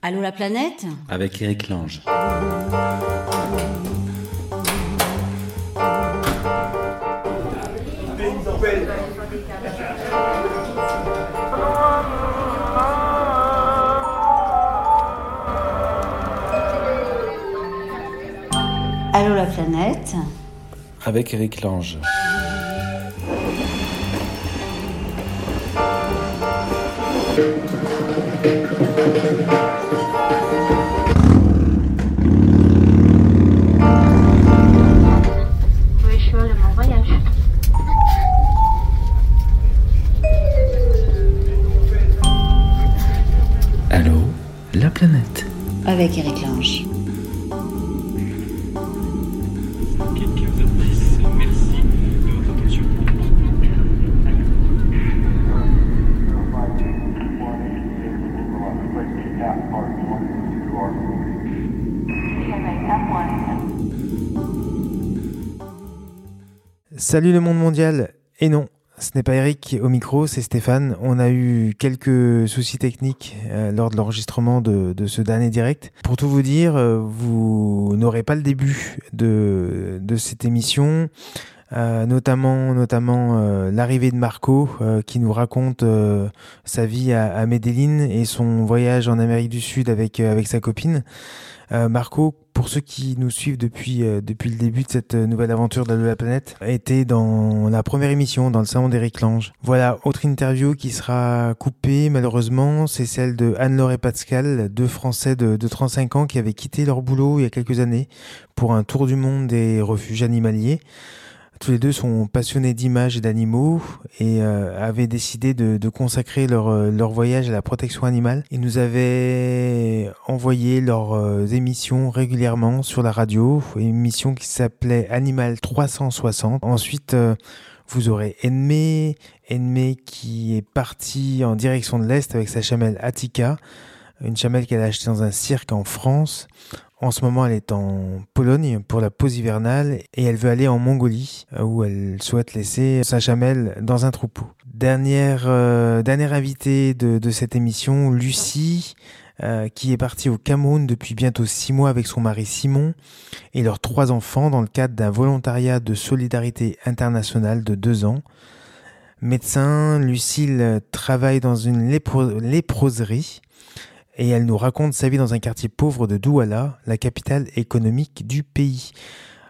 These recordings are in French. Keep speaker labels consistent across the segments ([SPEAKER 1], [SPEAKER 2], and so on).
[SPEAKER 1] Allô la planète?
[SPEAKER 2] Avec Eric Lange.
[SPEAKER 1] Allô la planète?
[SPEAKER 2] Avec Eric Lange. Allô La planète.
[SPEAKER 1] Avec Eric Lange.
[SPEAKER 3] Salut le monde mondial. Et non, ce n'est pas Eric au micro, c'est Stéphane. On a eu quelques soucis techniques euh, lors de l'enregistrement de, ce dernier direct. Pour tout vous dire, euh, vous n'aurez pas le début de cette émission. Euh, notamment notamment euh, l'arrivée de Marco euh, qui nous raconte euh, sa vie à, à Medellin et son voyage en Amérique du Sud avec euh, avec sa copine. Euh, Marco, pour ceux qui nous suivent depuis depuis le début de cette nouvelle aventure de la planète, était dans la première émission dans le salon d'Éric Lange. Voilà, autre interview qui sera coupée malheureusement, c'est celle de Anne-Laure et Pascal, deux Français de, de 35 ans qui avaient quitté leur boulot il y a quelques années pour un tour du monde des refuges animaliers. Tous les deux sont passionnés d'images et d'animaux et euh, avaient décidé de, consacrer leur, euh, leur voyage à la protection animale. Ils nous avaient envoyé leurs euh, émissions régulièrement sur la radio, une émission qui s'appelait Animal 360. Ensuite, vous aurez Enmé, Enmé qui est parti en direction de l'Est avec sa chamelle Attica, une chamelle qu'elle a achetée dans un cirque en France. En ce moment, elle est en Pologne pour la pause hivernale et elle veut aller en Mongolie euh, où elle souhaite laisser sa chamelle dans un troupeau. Dernière, euh, dernière invitée de, cette émission, Lucie, euh, qui est partie au Cameroun depuis bientôt six mois avec son mari Simon et leurs trois enfants dans le cadre d'un volontariat de solidarité internationale de deux ans. Médecin, Lucille travaille dans une lépro- léproserie et elle nous raconte sa vie dans un quartier pauvre de Douala, la capitale économique du pays.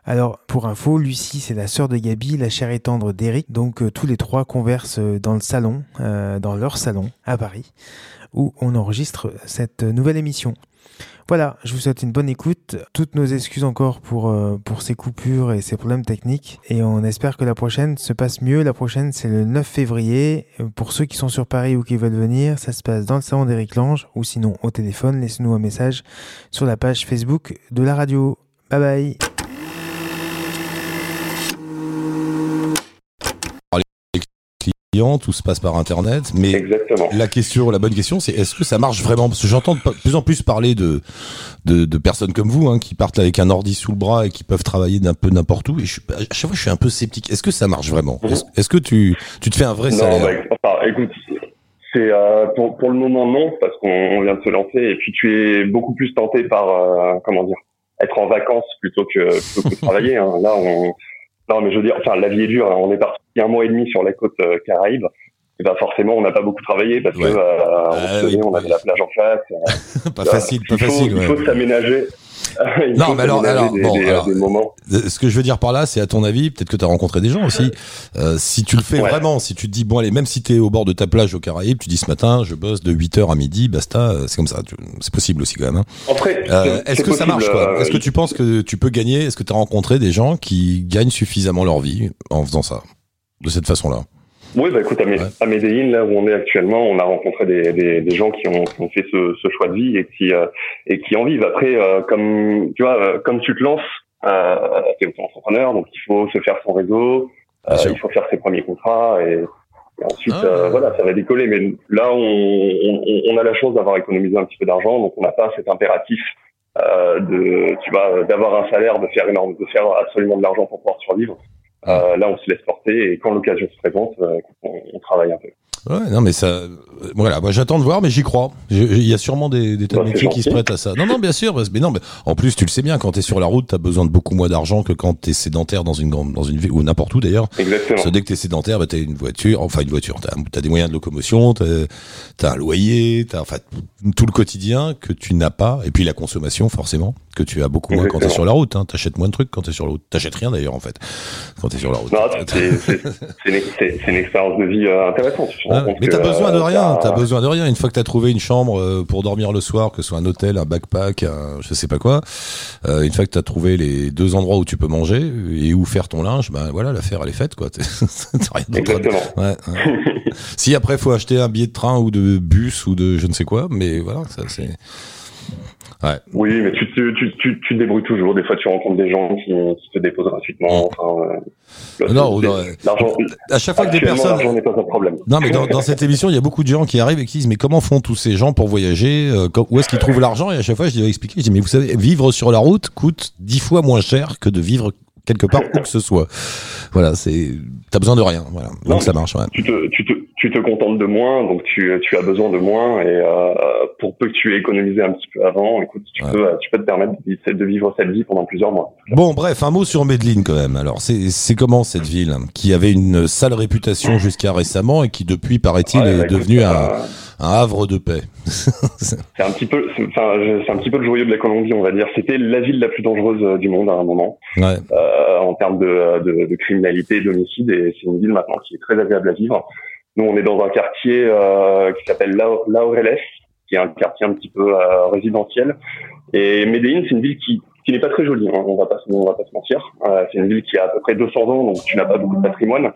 [SPEAKER 3] Alors, pour info, Lucie, c'est la sœur de Gabi, la chère et tendre d'Eric. Donc, euh, tous les trois conversent euh, dans le salon, euh, dans leur salon, à Paris, où on enregistre cette nouvelle émission. Voilà, je vous souhaite une bonne écoute. Toutes nos excuses encore pour, euh, pour ces coupures et ces problèmes techniques. Et on espère que la prochaine se passe mieux. La prochaine, c'est le 9 février. Euh, Pour ceux qui sont sur Paris ou qui veulent venir, ça se passe dans le salon d'Éric Lange ou sinon au téléphone. Laissez-nous un message sur la page Facebook de la radio. Bye bye.
[SPEAKER 4] Tout se passe par internet, mais
[SPEAKER 5] Exactement.
[SPEAKER 4] la question, la bonne question, c'est est-ce que ça marche vraiment? Parce que j'entends de plus en plus parler de de, de personnes comme vous, hein, qui partent avec un ordi sous le bras et qui peuvent travailler d'un peu n'importe où. Et je suis, à chaque fois, je suis un peu sceptique. Est-ce que ça marche vraiment? Est-ce est-ce que tu tu te fais un vrai
[SPEAKER 5] Non,
[SPEAKER 4] salaire?
[SPEAKER 5] bah, enfin, écoute, c'est euh, pour, pour le moment non, parce qu'on on vient de se lancer, et puis tu es beaucoup plus tenté par, euh, comment dire, être en vacances plutôt que, plutôt que travailler. Hein. Là, on, non, mais je veux dire, enfin, la vie est dure. hein. On est parti un mois et demi sur la côte euh, Caraïbe. Et ben forcément, on n'a pas beaucoup travaillé parce
[SPEAKER 4] Ouais.
[SPEAKER 5] que euh, on,
[SPEAKER 4] Ah oui.
[SPEAKER 5] tenait, on avait la plage en face.
[SPEAKER 4] Pas facile, pas
[SPEAKER 5] il faut,
[SPEAKER 4] facile.
[SPEAKER 5] Il faut s'aménager.
[SPEAKER 4] Non, mais alors- alors,
[SPEAKER 5] des,
[SPEAKER 4] bon,
[SPEAKER 5] des,
[SPEAKER 4] alors-
[SPEAKER 5] des moments.
[SPEAKER 4] Euh, Ce que je veux dire par là, c'est à ton avis, peut-être que tu as rencontré des gens aussi. Euh, si tu le fais
[SPEAKER 5] Ouais.
[SPEAKER 4] vraiment, si tu te dis bon allez, même si tu es au bord de ta plage au Caraïbes, tu dis ce matin, je bosse de 8h à midi, basta, euh, c'est comme ça, c'est possible aussi quand même. hein.
[SPEAKER 5] Après,
[SPEAKER 4] Euh, Est-ce que ça marche quoi?
[SPEAKER 5] euh,
[SPEAKER 4] Est-ce que tu penses que tu peux gagner? Est-ce que tu as rencontré des gens qui gagnent suffisamment leur vie en faisant ça de cette façon-là?
[SPEAKER 5] Oui, bah écoute, à, Mé-
[SPEAKER 4] Ouais.
[SPEAKER 5] à Medellin, là où on est actuellement, on a rencontré des, des, des gens qui ont, qui ont fait ce, ce choix de vie et qui euh, et qui en vivent. Après, euh, comme tu vois, euh, comme tu te lances, euh, t'es auto-entrepreneur, donc il faut se faire son réseau, euh, il faut faire ses premiers contrats et, et ensuite,
[SPEAKER 4] Ah.
[SPEAKER 5] euh, voilà, ça va décoller. Mais là, on, on, on a la chance d'avoir économisé un petit peu d'argent, donc on n'a pas cet impératif euh, de, tu vois, d'avoir un salaire, de faire énorme, de faire absolument de l'argent pour pouvoir survivre. Euh, là, on se laisse porter et quand l'occasion se présente, euh, on, on travaille un peu.
[SPEAKER 4] Ouais, non, mais ça, euh, voilà, moi j'attends de voir, mais j'y crois. Il y a sûrement des, des tas de
[SPEAKER 5] Bah,
[SPEAKER 4] métiers qui se prêtent à ça. Non, non, bien sûr, parce- mais non, mais en plus, tu le sais bien, quand t'es sur la route, t'as besoin de beaucoup moins d'argent que quand t'es sédentaire dans une grande, dans une ville ou n'importe où d'ailleurs.
[SPEAKER 5] Exactement.
[SPEAKER 4] Parce que dès que t'es sédentaire, bah, t'as une voiture, enfin une voiture, t'as as des moyens de locomotion, t'as as un loyer, t'as enfin tout le quotidien que tu n'as pas, et puis la consommation forcément que tu as beaucoup moins quand t'es
[SPEAKER 5] Exactement.
[SPEAKER 4] sur la route. Hein. T'achètes moins de trucs quand t'es sur la route. T'achètes rien d'ailleurs en fait quand t'es sur la route.
[SPEAKER 5] Non, c'est une, expérience de vie euh, intéressante. Tu compte
[SPEAKER 4] mais
[SPEAKER 5] que,
[SPEAKER 4] t'as besoin de
[SPEAKER 5] euh,
[SPEAKER 4] rien, t'as- besoin de rien. Une fois que t'as trouvé une chambre euh, pour dormir le soir, que ce soit un hôtel, un backpack, un, je sais pas quoi, une fois que t'as trouvé les deux endroits où tu peux manger et où faire ton linge, ben voilà, l'affaire elle est faite quoi. T'as rien
[SPEAKER 5] Exactement.
[SPEAKER 4] Ouais, ouais. si après faut acheter un billet de train ou de bus ou de je ne sais quoi, mais voilà, ça c'est.
[SPEAKER 5] Oui, mais tu, te- tu, tu, tu te débrouilles toujours. Des fois, tu rencontres des gens qui, qui te déposent gratuitement. Enfin, euh,
[SPEAKER 4] Non, non,
[SPEAKER 5] l'argent,
[SPEAKER 4] À chaque fois que des personnes,
[SPEAKER 5] l'argent n'est pas un problème.
[SPEAKER 4] Non, mais dans, dans cette émission, il y a beaucoup de gens qui arrivent et qui disent mais comment font tous ces gens pour voyager euh, Où est-ce qu'ils trouvent l'argent? Et à chaque fois, je dis expliquer. Je dis mais vous savez, vivre sur la route coûte dix fois moins cher que de vivre quelque part où que ce soit. Voilà, c'est t'as besoin de rien. Voilà, donc ça marche. Ouais.
[SPEAKER 5] tu te, tu te, tu te contentes de moins, donc tu, tu as besoin de moins, et euh, pour peu que tu aies économisé un petit peu avant, écoute, tu,
[SPEAKER 4] Ouais.
[SPEAKER 5] peux, tu peux te permettre de, vivre cette vie pendant plusieurs mois.
[SPEAKER 4] Bon, bref, un mot sur Medellin quand même. Alors, c'est comment cette ville qui avait une sale réputation jusqu'à récemment et qui depuis paraît-il
[SPEAKER 5] Ouais,
[SPEAKER 4] est
[SPEAKER 5] bah,
[SPEAKER 4] devenue un,
[SPEAKER 5] euh,
[SPEAKER 4] un havre de paix.
[SPEAKER 5] C'est un petit peu, enfin, c'est un petit peu le joyau de la Colombie, on va dire. C'était la ville la plus dangereuse euh, du monde à un moment,
[SPEAKER 4] ouais.
[SPEAKER 5] euh, en termes de, de, de criminalité, d'homicide, et c'est une ville maintenant qui est très agréable à vivre. Nous, on est dans un quartier euh, qui s'appelle La, Laureles, qui est un quartier un petit peu euh, résidentiel. Et Medellín, c'est une ville qui, qui n'est pas très jolie, hein, on va pas, on va pas se mentir. Euh, c'est une ville qui a à peu près 200 ans, donc tu n'as pas beaucoup de patrimoine.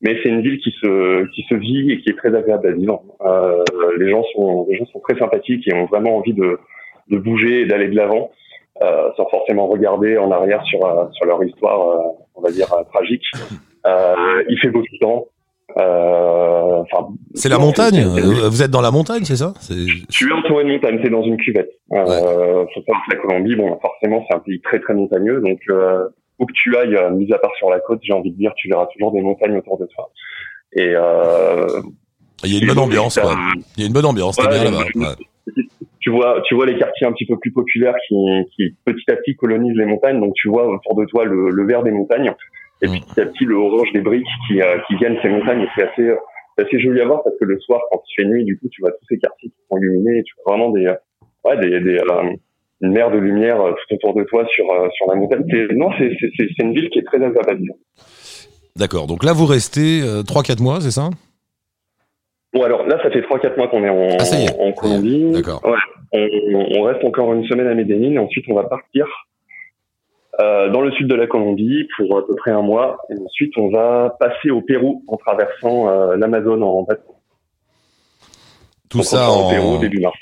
[SPEAKER 5] Mais c'est une ville qui se, qui se vit et qui est très agréable à vivre. Euh, les gens sont, les gens sont très sympathiques et ont vraiment envie de, de bouger et d'aller de l'avant, euh, sans forcément regarder en arrière sur, euh, sur leur histoire, euh, on va dire, euh, tragique. Euh, il fait beau tout le temps. Euh,
[SPEAKER 4] C'est la montagne.
[SPEAKER 5] c'est- c'est-
[SPEAKER 4] Vous êtes dans la montagne, c'est ça? C'est-
[SPEAKER 5] tu es entouré de montagnes, t'es dans une cuvette. Euh, faut savoir que la Colombie, bon, forcément, c'est un pays très très montagneux, donc euh, où que tu ailles, euh, mis à part sur la côte, j'ai envie de dire, tu verras toujours des montagnes autour de toi. Et euh,
[SPEAKER 4] Il y a une bonne ambiance, quoi. Il y a une bonne ambiance.
[SPEAKER 5] Ouais,
[SPEAKER 4] bien là-bas. Ouais.
[SPEAKER 5] tu vois, tu vois les quartiers un petit peu plus populaires qui, qui petit à petit colonisent les montagnes, donc tu vois autour de toi le, le vert des montagnes, et puis
[SPEAKER 4] Mm.
[SPEAKER 5] petit à petit le orange des briques qui, euh, qui viennent ces montagnes. Et c'est assez, euh, assez joli à voir parce que le soir, quand il fait nuit, du coup, tu vois tous ces quartiers qui sont illuminés, et tu vois vraiment des, ouais, des, des euh, une mer de lumière euh, tout autour de toi sur euh, sur la montagne. C'est, non, c'est c'est c'est c'est une ville qui est très agréable à vivre.
[SPEAKER 4] D'accord. Donc là, vous restez euh, 3-4 mois, c'est ça?
[SPEAKER 5] Bon alors là, ça fait trois quatre mois qu'on est en,
[SPEAKER 4] Ah, est.
[SPEAKER 5] en Colombie.
[SPEAKER 4] D'accord.
[SPEAKER 5] Ouais. On, on reste encore une semaine à Medellín et ensuite on va partir euh, dans le sud de la Colombie pour à peu près un mois. Et ensuite on va passer au Pérou en traversant euh, l'Amazone en bateau.
[SPEAKER 4] Tout
[SPEAKER 5] Donc,
[SPEAKER 4] ça
[SPEAKER 5] sera au
[SPEAKER 4] en.
[SPEAKER 5] Pérou début mars.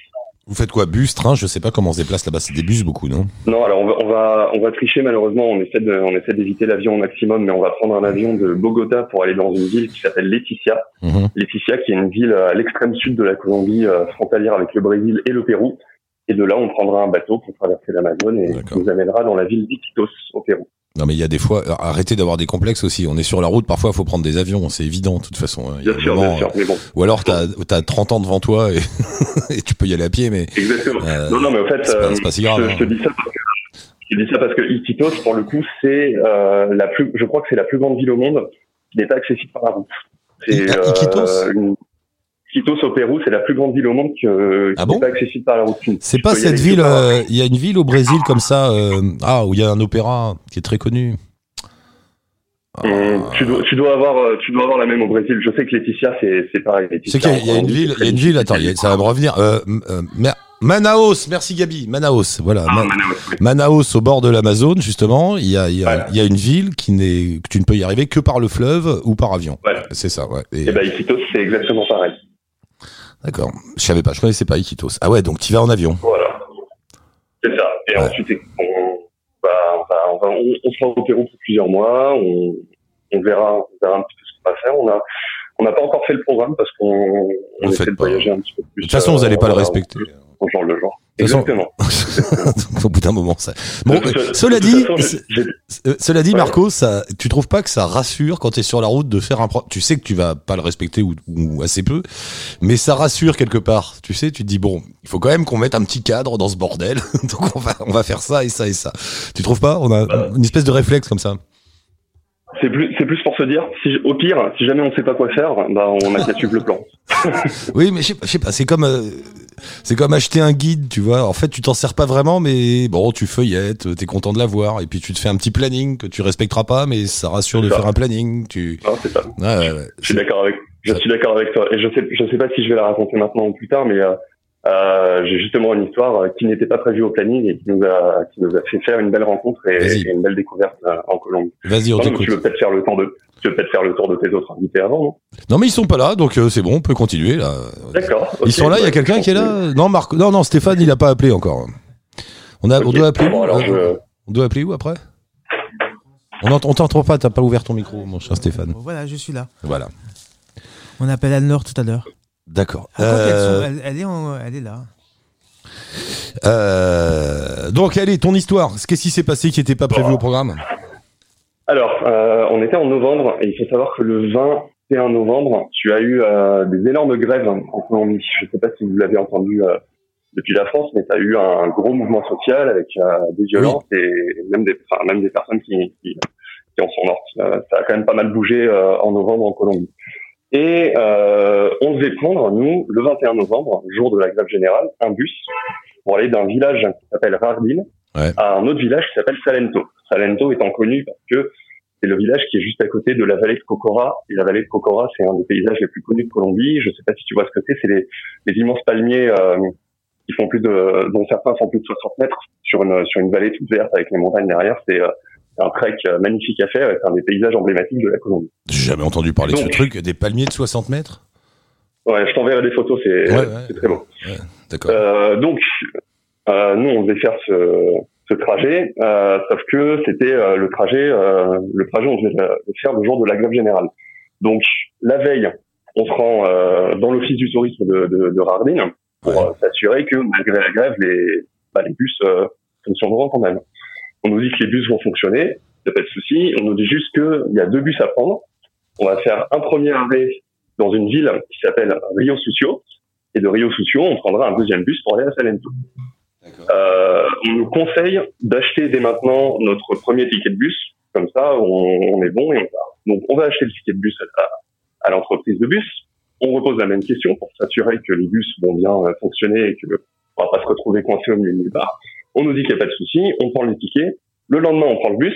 [SPEAKER 4] Vous faites quoi Bus, train Je sais pas comment on se déplace là-bas. C'est des bus beaucoup, non?
[SPEAKER 5] Non, alors on va, on va on va tricher malheureusement. On essaie de on essaie d'éviter l'avion au maximum, mais on va prendre un avion de Bogota pour aller dans une ville qui s'appelle Leticia.
[SPEAKER 4] Mhm.
[SPEAKER 5] Leticia, qui est une ville à l'extrême sud de la Colombie, euh, frontalière avec le Brésil et le Pérou. Et de là, on prendra un bateau pour traverser l'Amazone et qui nous amènera dans la ville d'Iquitos, au Pérou.
[SPEAKER 4] Non, mais il y a des fois. alors, Arrêtez d'avoir des complexes aussi. On est sur la route. Parfois, il faut prendre des avions. C'est évident, de toute façon. hein.
[SPEAKER 5] Bien sûr,
[SPEAKER 4] moment,
[SPEAKER 5] bien sûr. Mais bon,
[SPEAKER 4] Ou alors, t'as as 30 ans devant toi et, et tu peux y aller à pied, mais
[SPEAKER 5] exactement.
[SPEAKER 4] euh,
[SPEAKER 5] non, non, mais en fait,
[SPEAKER 4] c'est pas-
[SPEAKER 5] euh,
[SPEAKER 4] pas si grave,
[SPEAKER 5] je, je te
[SPEAKER 4] hein.
[SPEAKER 5] dis ça parce que je te dis ça parce que Iquitos, pour le coup, c'est euh, la plus, je crois que c'est la plus grande ville au monde qui n'est pas accessible par la route. C'est une- Iquitos au Pérou, c'est la plus grande ville au monde qui, euh, qui
[SPEAKER 4] Ah bon
[SPEAKER 5] n'est pas accessible par la route.
[SPEAKER 4] C'est pas cette ville. euh, Il y a une ville au Brésil comme ça. euh, ah, où il y a un opéra qui est très connu.
[SPEAKER 5] Hum, tu, dois, tu dois avoir, euh, tu dois avoir la même au Brésil. Je sais que Laetitia, c'est, pareil.
[SPEAKER 4] C'est qu'il y y a une ville, il y a une ville, attends, a- ça va me revenir. Euh, euh, Mer- Manaus, merci Gabi, Manaus, voilà.
[SPEAKER 5] Ah,
[SPEAKER 4] Ma-
[SPEAKER 5] Manaus, oui.
[SPEAKER 4] Manaus au bord de l'Amazone, justement, il y a, il y, a,
[SPEAKER 5] Voilà.
[SPEAKER 4] il y a une ville qui n'est, que tu ne peux y arriver que par le fleuve ou par avion.
[SPEAKER 5] Voilà.
[SPEAKER 4] C'est ça, ouais. Et-
[SPEAKER 5] Et ben, Iquitos, c'est exactement pareil.
[SPEAKER 4] D'accord. Je savais pas, je connaissais pas Iquitos. Ah ouais, donc tu vas en avion.
[SPEAKER 5] Voilà. C'est ça. Et
[SPEAKER 4] Ouais.
[SPEAKER 5] ensuite, on, on, on, va, on, on sera au Pérou pour plusieurs mois. On, on verra, on verra un petit peu ce qu'on va faire. On a, on n'a pas encore fait le programme parce qu'on
[SPEAKER 4] Le
[SPEAKER 5] on
[SPEAKER 4] faites
[SPEAKER 5] essaie de voyager un petit peu plus.
[SPEAKER 4] De toute façon, vous
[SPEAKER 5] euh,
[SPEAKER 4] allez pas le
[SPEAKER 5] voilà.
[SPEAKER 4] respecter.
[SPEAKER 5] Au jour le jour. Exactement.
[SPEAKER 4] Au bout d'un moment, ça. Bon,
[SPEAKER 5] De
[SPEAKER 4] euh,
[SPEAKER 5] de
[SPEAKER 4] cela dit,
[SPEAKER 5] façon,
[SPEAKER 4] cela dit,
[SPEAKER 5] Ouais.
[SPEAKER 4] Marco, ça, tu trouves pas que ça rassure quand tu es sur la route de faire un pro Tu sais que tu vas pas le respecter ou, ou assez peu, mais ça rassure quelque part. Tu sais, tu te dis bon, il faut quand même qu'on mette un petit cadre dans ce bordel. Donc on va, on va faire ça et ça et ça. Tu trouves pas? On a une espèce de réflexe comme ça.
[SPEAKER 5] C'est plus, c'est plus pour se dire, si, au pire, si jamais on sait pas quoi faire, bah, on a qu'à suivre le plan.
[SPEAKER 4] Oui, mais je sais pas, pas, c'est comme euh, c'est comme acheter un guide, tu vois. En fait, tu t'en sers pas vraiment, mais bon, tu feuillettes, t'es content de l'avoir, et puis tu te fais un petit planning que tu respecteras pas, mais ça rassure de
[SPEAKER 5] ça.
[SPEAKER 4] faire un planning. Tu,
[SPEAKER 5] Non, c'est ça.
[SPEAKER 4] ouais, ouais, ouais.
[SPEAKER 5] Je suis d'accord avec, je suis d'accord avec toi. Et je sais, je sais pas si je vais la raconter maintenant ou plus tard, mais euh, euh, j'ai justement une histoire euh, qui n'était pas prévue au planning et qui nous a, qui nous a fait faire une belle rencontre et, une belle découverte euh, en Colombie.
[SPEAKER 4] Vas-y, on t'écoute.
[SPEAKER 5] tu veux peut-être faire le temps de, tu veux peut-être faire le tour de tes autres invités avant, non?
[SPEAKER 4] Non, mais ils sont pas là, donc euh, c'est bon, on peut continuer là.
[SPEAKER 5] D'accord.
[SPEAKER 4] Ils sont là. Il y a quelqu'un qui est là? Non, Marc. Non, non, Stéphane, il a pas appelé encore. On a, on doit appeler.
[SPEAKER 5] Bon,
[SPEAKER 4] où,
[SPEAKER 5] alors
[SPEAKER 4] euh,
[SPEAKER 5] je,
[SPEAKER 4] On doit appeler où après? On t'entend pas. T'as pas ouvert ton micro, mon cher Stéphane.
[SPEAKER 3] Voilà, je suis là.
[SPEAKER 4] Voilà.
[SPEAKER 3] On appelle Anne-Laure tout à l'heure.
[SPEAKER 4] D'accord. Euh,
[SPEAKER 3] elle, elle est en- elle est là.
[SPEAKER 4] euh, donc, allez, ton histoire. Qu'est-ce qui s'est passé qui n'était pas prévu au programme?
[SPEAKER 5] Alors, euh, on était en novembre et il faut savoir que le 21 novembre, tu as eu euh, des énormes grèves en Colombie. Je ne sais pas si vous l'avez entendu euh, depuis la France, mais tu as eu un gros mouvement social avec euh, des violences et même des, enfin, même des personnes qui, qui, qui en sont mortes. Ça a quand même pas mal bougé euh, en novembre en Colombie. Et euh, on devait prendre, nous, le 21 novembre, jour de la grève générale, un bus pour aller d'un village qui s'appelle Rardin
[SPEAKER 4] Ouais.
[SPEAKER 5] à un autre village qui s'appelle Salento. Salento étant connu parce que c'est le village qui est juste à côté de la vallée de Cocora. Et la vallée de Cocora, c'est un des paysages les plus connus de Colombie. Je sais pas si tu vois ce que c'est. C'est les, les immenses palmiers euh, qui font plus de, dont certains font plus de 60 mètres sur une sur une vallée toute verte avec les montagnes derrière. C'est euh, un trek euh, magnifique à faire. et C'est un des paysages emblématiques de la Colombie.
[SPEAKER 4] J'ai jamais entendu parler de ce truc. Des palmiers de 60 mètres?
[SPEAKER 5] Ouais, je t'enverrai des photos. C'est
[SPEAKER 4] Ouais,
[SPEAKER 5] très beau.
[SPEAKER 4] D'accord.
[SPEAKER 5] Euh, donc, euh, nous, on devait faire ce, ce trajet, euh, sauf que c'était euh, le trajet, euh, le trajet, on devait le faire le jour de la grève générale. Donc, la veille, on se rend euh, dans l'office du tourisme de, de, de Rardin pour s'assurer que malgré la grève, les, bah, les bus euh, fonctionneront quand même. On nous dit que les bus vont fonctionner, y a pas de souci. On nous dit juste qu'il y a deux bus à prendre. On va faire un premier arrêt dans une ville qui s'appelle Rio Sucio. Et de Rio Sucio, on prendra un deuxième bus pour aller à Salento. Euh, on nous conseille d'acheter dès maintenant notre premier ticket de bus. Comme ça, on, on est bon et on va. Donc, on va acheter le ticket de bus à, à l'entreprise de bus. On repose la même question pour s'assurer que les bus vont bien fonctionner et que on va pas se retrouver coincé au milieu nulle part. On nous dit qu'il n'y a pas de souci, on prend le ticket. Le lendemain, on prend le bus.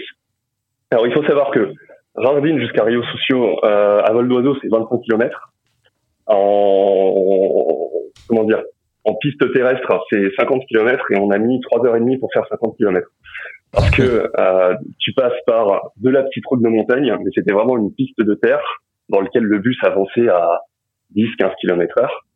[SPEAKER 5] Alors, il faut savoir que Rardin jusqu'à Rio Sucio, euh, à vol d'oiseau, c'est 25 km. En, comment dire, en piste terrestre, c'est 50 km et on a mis 3 heures et demie pour faire 50 km. Parce que euh, tu passes par de la petite route de montagne, mais c'était vraiment une piste de terre dans laquelle le bus avançait à 10-15 km heure.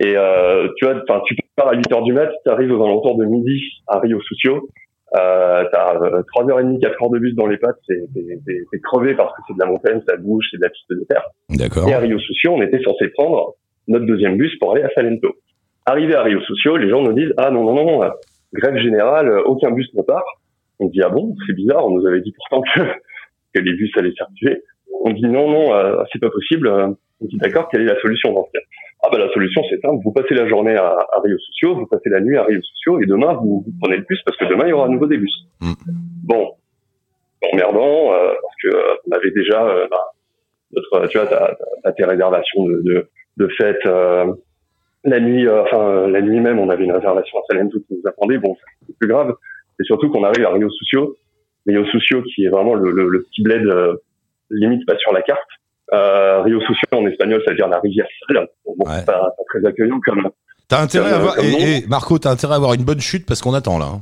[SPEAKER 5] Et euh, tu vois, enfin, tu pars à 8 heures du mat, tu arrives aux alentours de midi à Rio Sucio, euh, t'as euh, 3h30, 4 heures de bus dans les pattes, t'es, crevé parce que c'est de la montagne, ça bouge, c'est de la piste de terre.
[SPEAKER 4] D'accord.
[SPEAKER 5] Et à Rio Sucio, on était censé prendre notre deuxième bus pour aller à Salento. Arrivé à Rio Sucio, les gens nous disent ah non non non, euh, grève générale, euh, aucun bus ne part. On dit ah bon, c'est bizarre, on nous avait dit pourtant que que les bus allaient circuler. On dit non non, euh, c'est pas possible. On dit d'accord, quelle est la solution dans ce cas? Ah bah la solution c'est simple, vous passez la journée à, à Rio Sucio, vous passez la nuit à Rio Sucio et demain vous, vous prenez le bus parce que demain il y aura à nouveau des bus.
[SPEAKER 4] Mm.
[SPEAKER 5] Bon, emmerdant euh, parce que euh, on avait déjà euh, bah, notre, tu vois, t'as, tes réservations de, de, de fête. euh, la nuit, enfin la nuit même, on avait une réservation à Salento qui nous attendait. Bon, c'est plus grave. C'est surtout qu'on arrive à Rio Sucio, Rio Sucio qui est vraiment le, le, le petit bled limite pas sur la carte. Euh, Rio Sucio en espagnol, ça veut dire la rivière sale. Bon,
[SPEAKER 4] Ouais.
[SPEAKER 5] pas, pas très accueillant comme.
[SPEAKER 4] T'as intérêt à avoir. Et, et, Marco, t'as intérêt à avoir une bonne chute parce qu'on attend là. hein.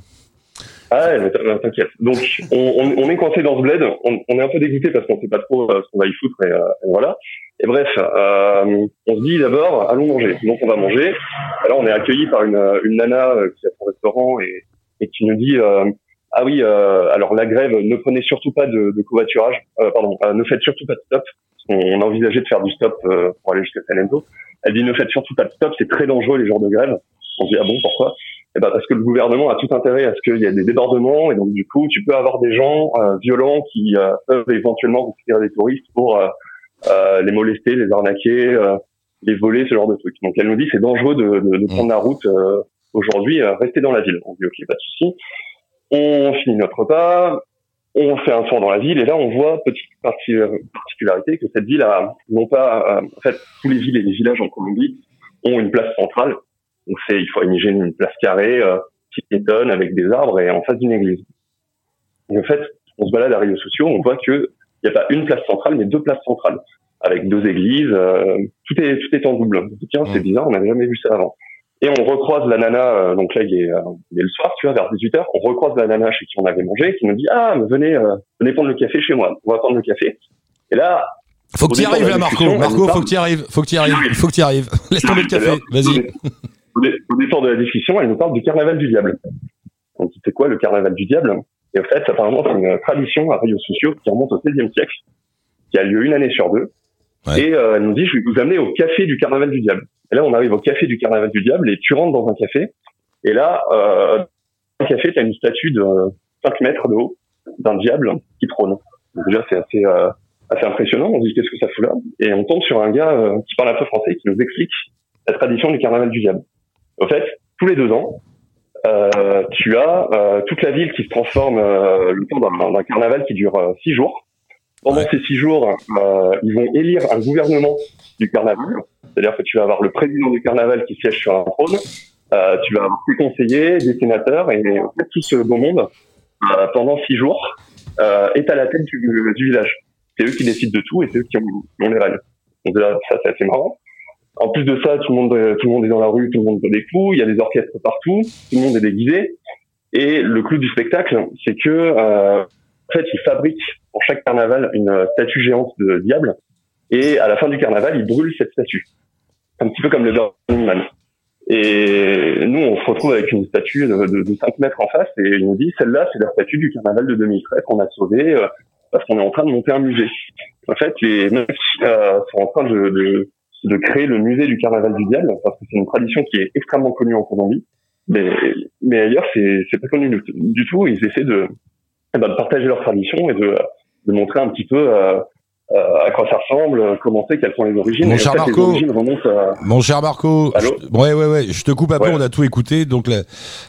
[SPEAKER 5] Ah ouais, t'inquiète. Donc on, on, on est coincé dans ce bled. On, on est un peu dégoûté parce qu'on sait pas trop euh, ce qu'on va y foutre. Et, euh, et voilà. Et bref, euh, on se dit d'abord, allons manger. Donc on va manger. Alors on est accueilli par une, une nana qui a son restaurant et, et qui nous dit ah oui, alors la grève, ne prenez surtout pas de, de covoiturage. Pardon, ne faites surtout pas de stop. On, envisagé de faire du stop euh, pour aller jusqu'à Salento. Elle dit ne faites surtout pas de stop, c'est très dangereux les jours de grève. On dit ah bon pourquoi? Eh ben parce que le gouvernement a tout intérêt à ce qu'il y ait des débordements et donc du coup tu peux avoir des gens euh, violents qui euh, peuvent éventuellement récupérer des touristes pour euh, euh, les molester, les arnaquer, euh, les voler, ce genre de trucs. Donc elle nous dit c'est dangereux de, de, de prendre la route aujourd'hui, restez dans la ville. On dit ok pas de souci. On finit notre repas, on fait un tour dans la ville et là on voit petite parti- particularité que cette ville a non pas euh, en fait tous les villes et les villages en Colombie ont une place centrale. Donc c'est il faut imaginer une place carrée euh, qui piétonne avec des arbres et en face d'une église. Et en fait on se balade à réseaux sociaux on voit que il n'y a pas une place centrale mais deux places centrales. Avec deux églises euh, tout est tout est en double. Tiens c'est bizarre on n'avait jamais vu ça avant et on recroise la nana, euh, donc là il est, euh, il est le soir, tu vois, vers 18h, on recroise la nana chez qui on avait mangé, qui nous dit ah mais venez, euh, venez prendre le café chez moi, on va prendre le café. Et là,
[SPEAKER 4] Faut que tu y
[SPEAKER 5] départ
[SPEAKER 4] arrives là, Marco. Marco, faut que tu y arrives. Faut que tu y arrives. Faut que tu y arrives. Laisse tomber le café. Vas-y.
[SPEAKER 5] Au, dé- au détour de la discussion, elle nous parle du carnaval du diable. Donc c'est quoi le carnaval du diable? Et en fait, apparemment, c'est une tradition à réseaux sociaux qui remonte au XVIe siècle, qui a lieu une année sur deux. Et euh, elle nous dit, je vais vous amener au café du carnaval du diable. Et là, on arrive au café du carnaval du diable et tu rentres dans un café. Et là, euh, dans le café, tu as une statue de 5 mètres de haut d'un diable qui trône. Donc déjà, c'est assez, euh, assez impressionnant. On se dit, qu'est-ce que ça fout là? Et on tombe sur un gars euh, qui parle un peu français qui nous explique la tradition du carnaval du diable. En fait, tous les deux ans, euh, tu as euh, toute la ville qui se transforme euh, le temps d'un carnaval qui dure euh, six jours. Pendant
[SPEAKER 4] Ouais.
[SPEAKER 5] ces six jours, euh, ils vont élire un gouvernement du carnaval. C'est-à-dire que tu vas avoir le président du carnaval qui siège sur un trône, euh, tu vas avoir des conseillers, des sénateurs, et en fait, tout ce beau monde, euh, pendant six jours, est à la tête du, du village. C'est eux qui décident de tout et c'est eux qui ont, qui ont les règles. Donc là, ça c'est assez marrant. En plus de ça, tout le monde, tout le monde est dans la rue, tout le monde fait des coups, il y a des orchestres partout, tout le monde est déguisé. Et le clou du spectacle, c'est que en fait, ils fabriquent pour chaque carnaval une euh, statue géante de diable, et à la fin du carnaval, ils brûlent cette statue, un petit peu comme le Burning Man. Et nous, on se retrouve avec une statue de, de, de 5 mètres en face, et ils nous disent, celle-là, c'est la statue du carnaval de 2013 qu'on a sauvée euh, parce qu'on est en train de monter un musée. En fait, les mecs euh, sont en train de, de, de créer le musée du carnaval du diable, parce que c'est une tradition qui est extrêmement connue en Colombie. Mais, mais ailleurs, c'est pas connu du tout. Ils essaient de, eh ben, de partager leur tradition et de, de montrer un petit peu euh, euh, à quoi ça ressemble, comment c'est, quelles sont les origines.
[SPEAKER 4] Mon cher
[SPEAKER 5] fait,
[SPEAKER 4] Marco.
[SPEAKER 5] à...
[SPEAKER 4] Mon cher Marco,
[SPEAKER 5] Allô
[SPEAKER 4] je- ouais ouais ouais, je te coupe un peu,
[SPEAKER 5] Ouais.
[SPEAKER 4] on a tout écouté. Donc la,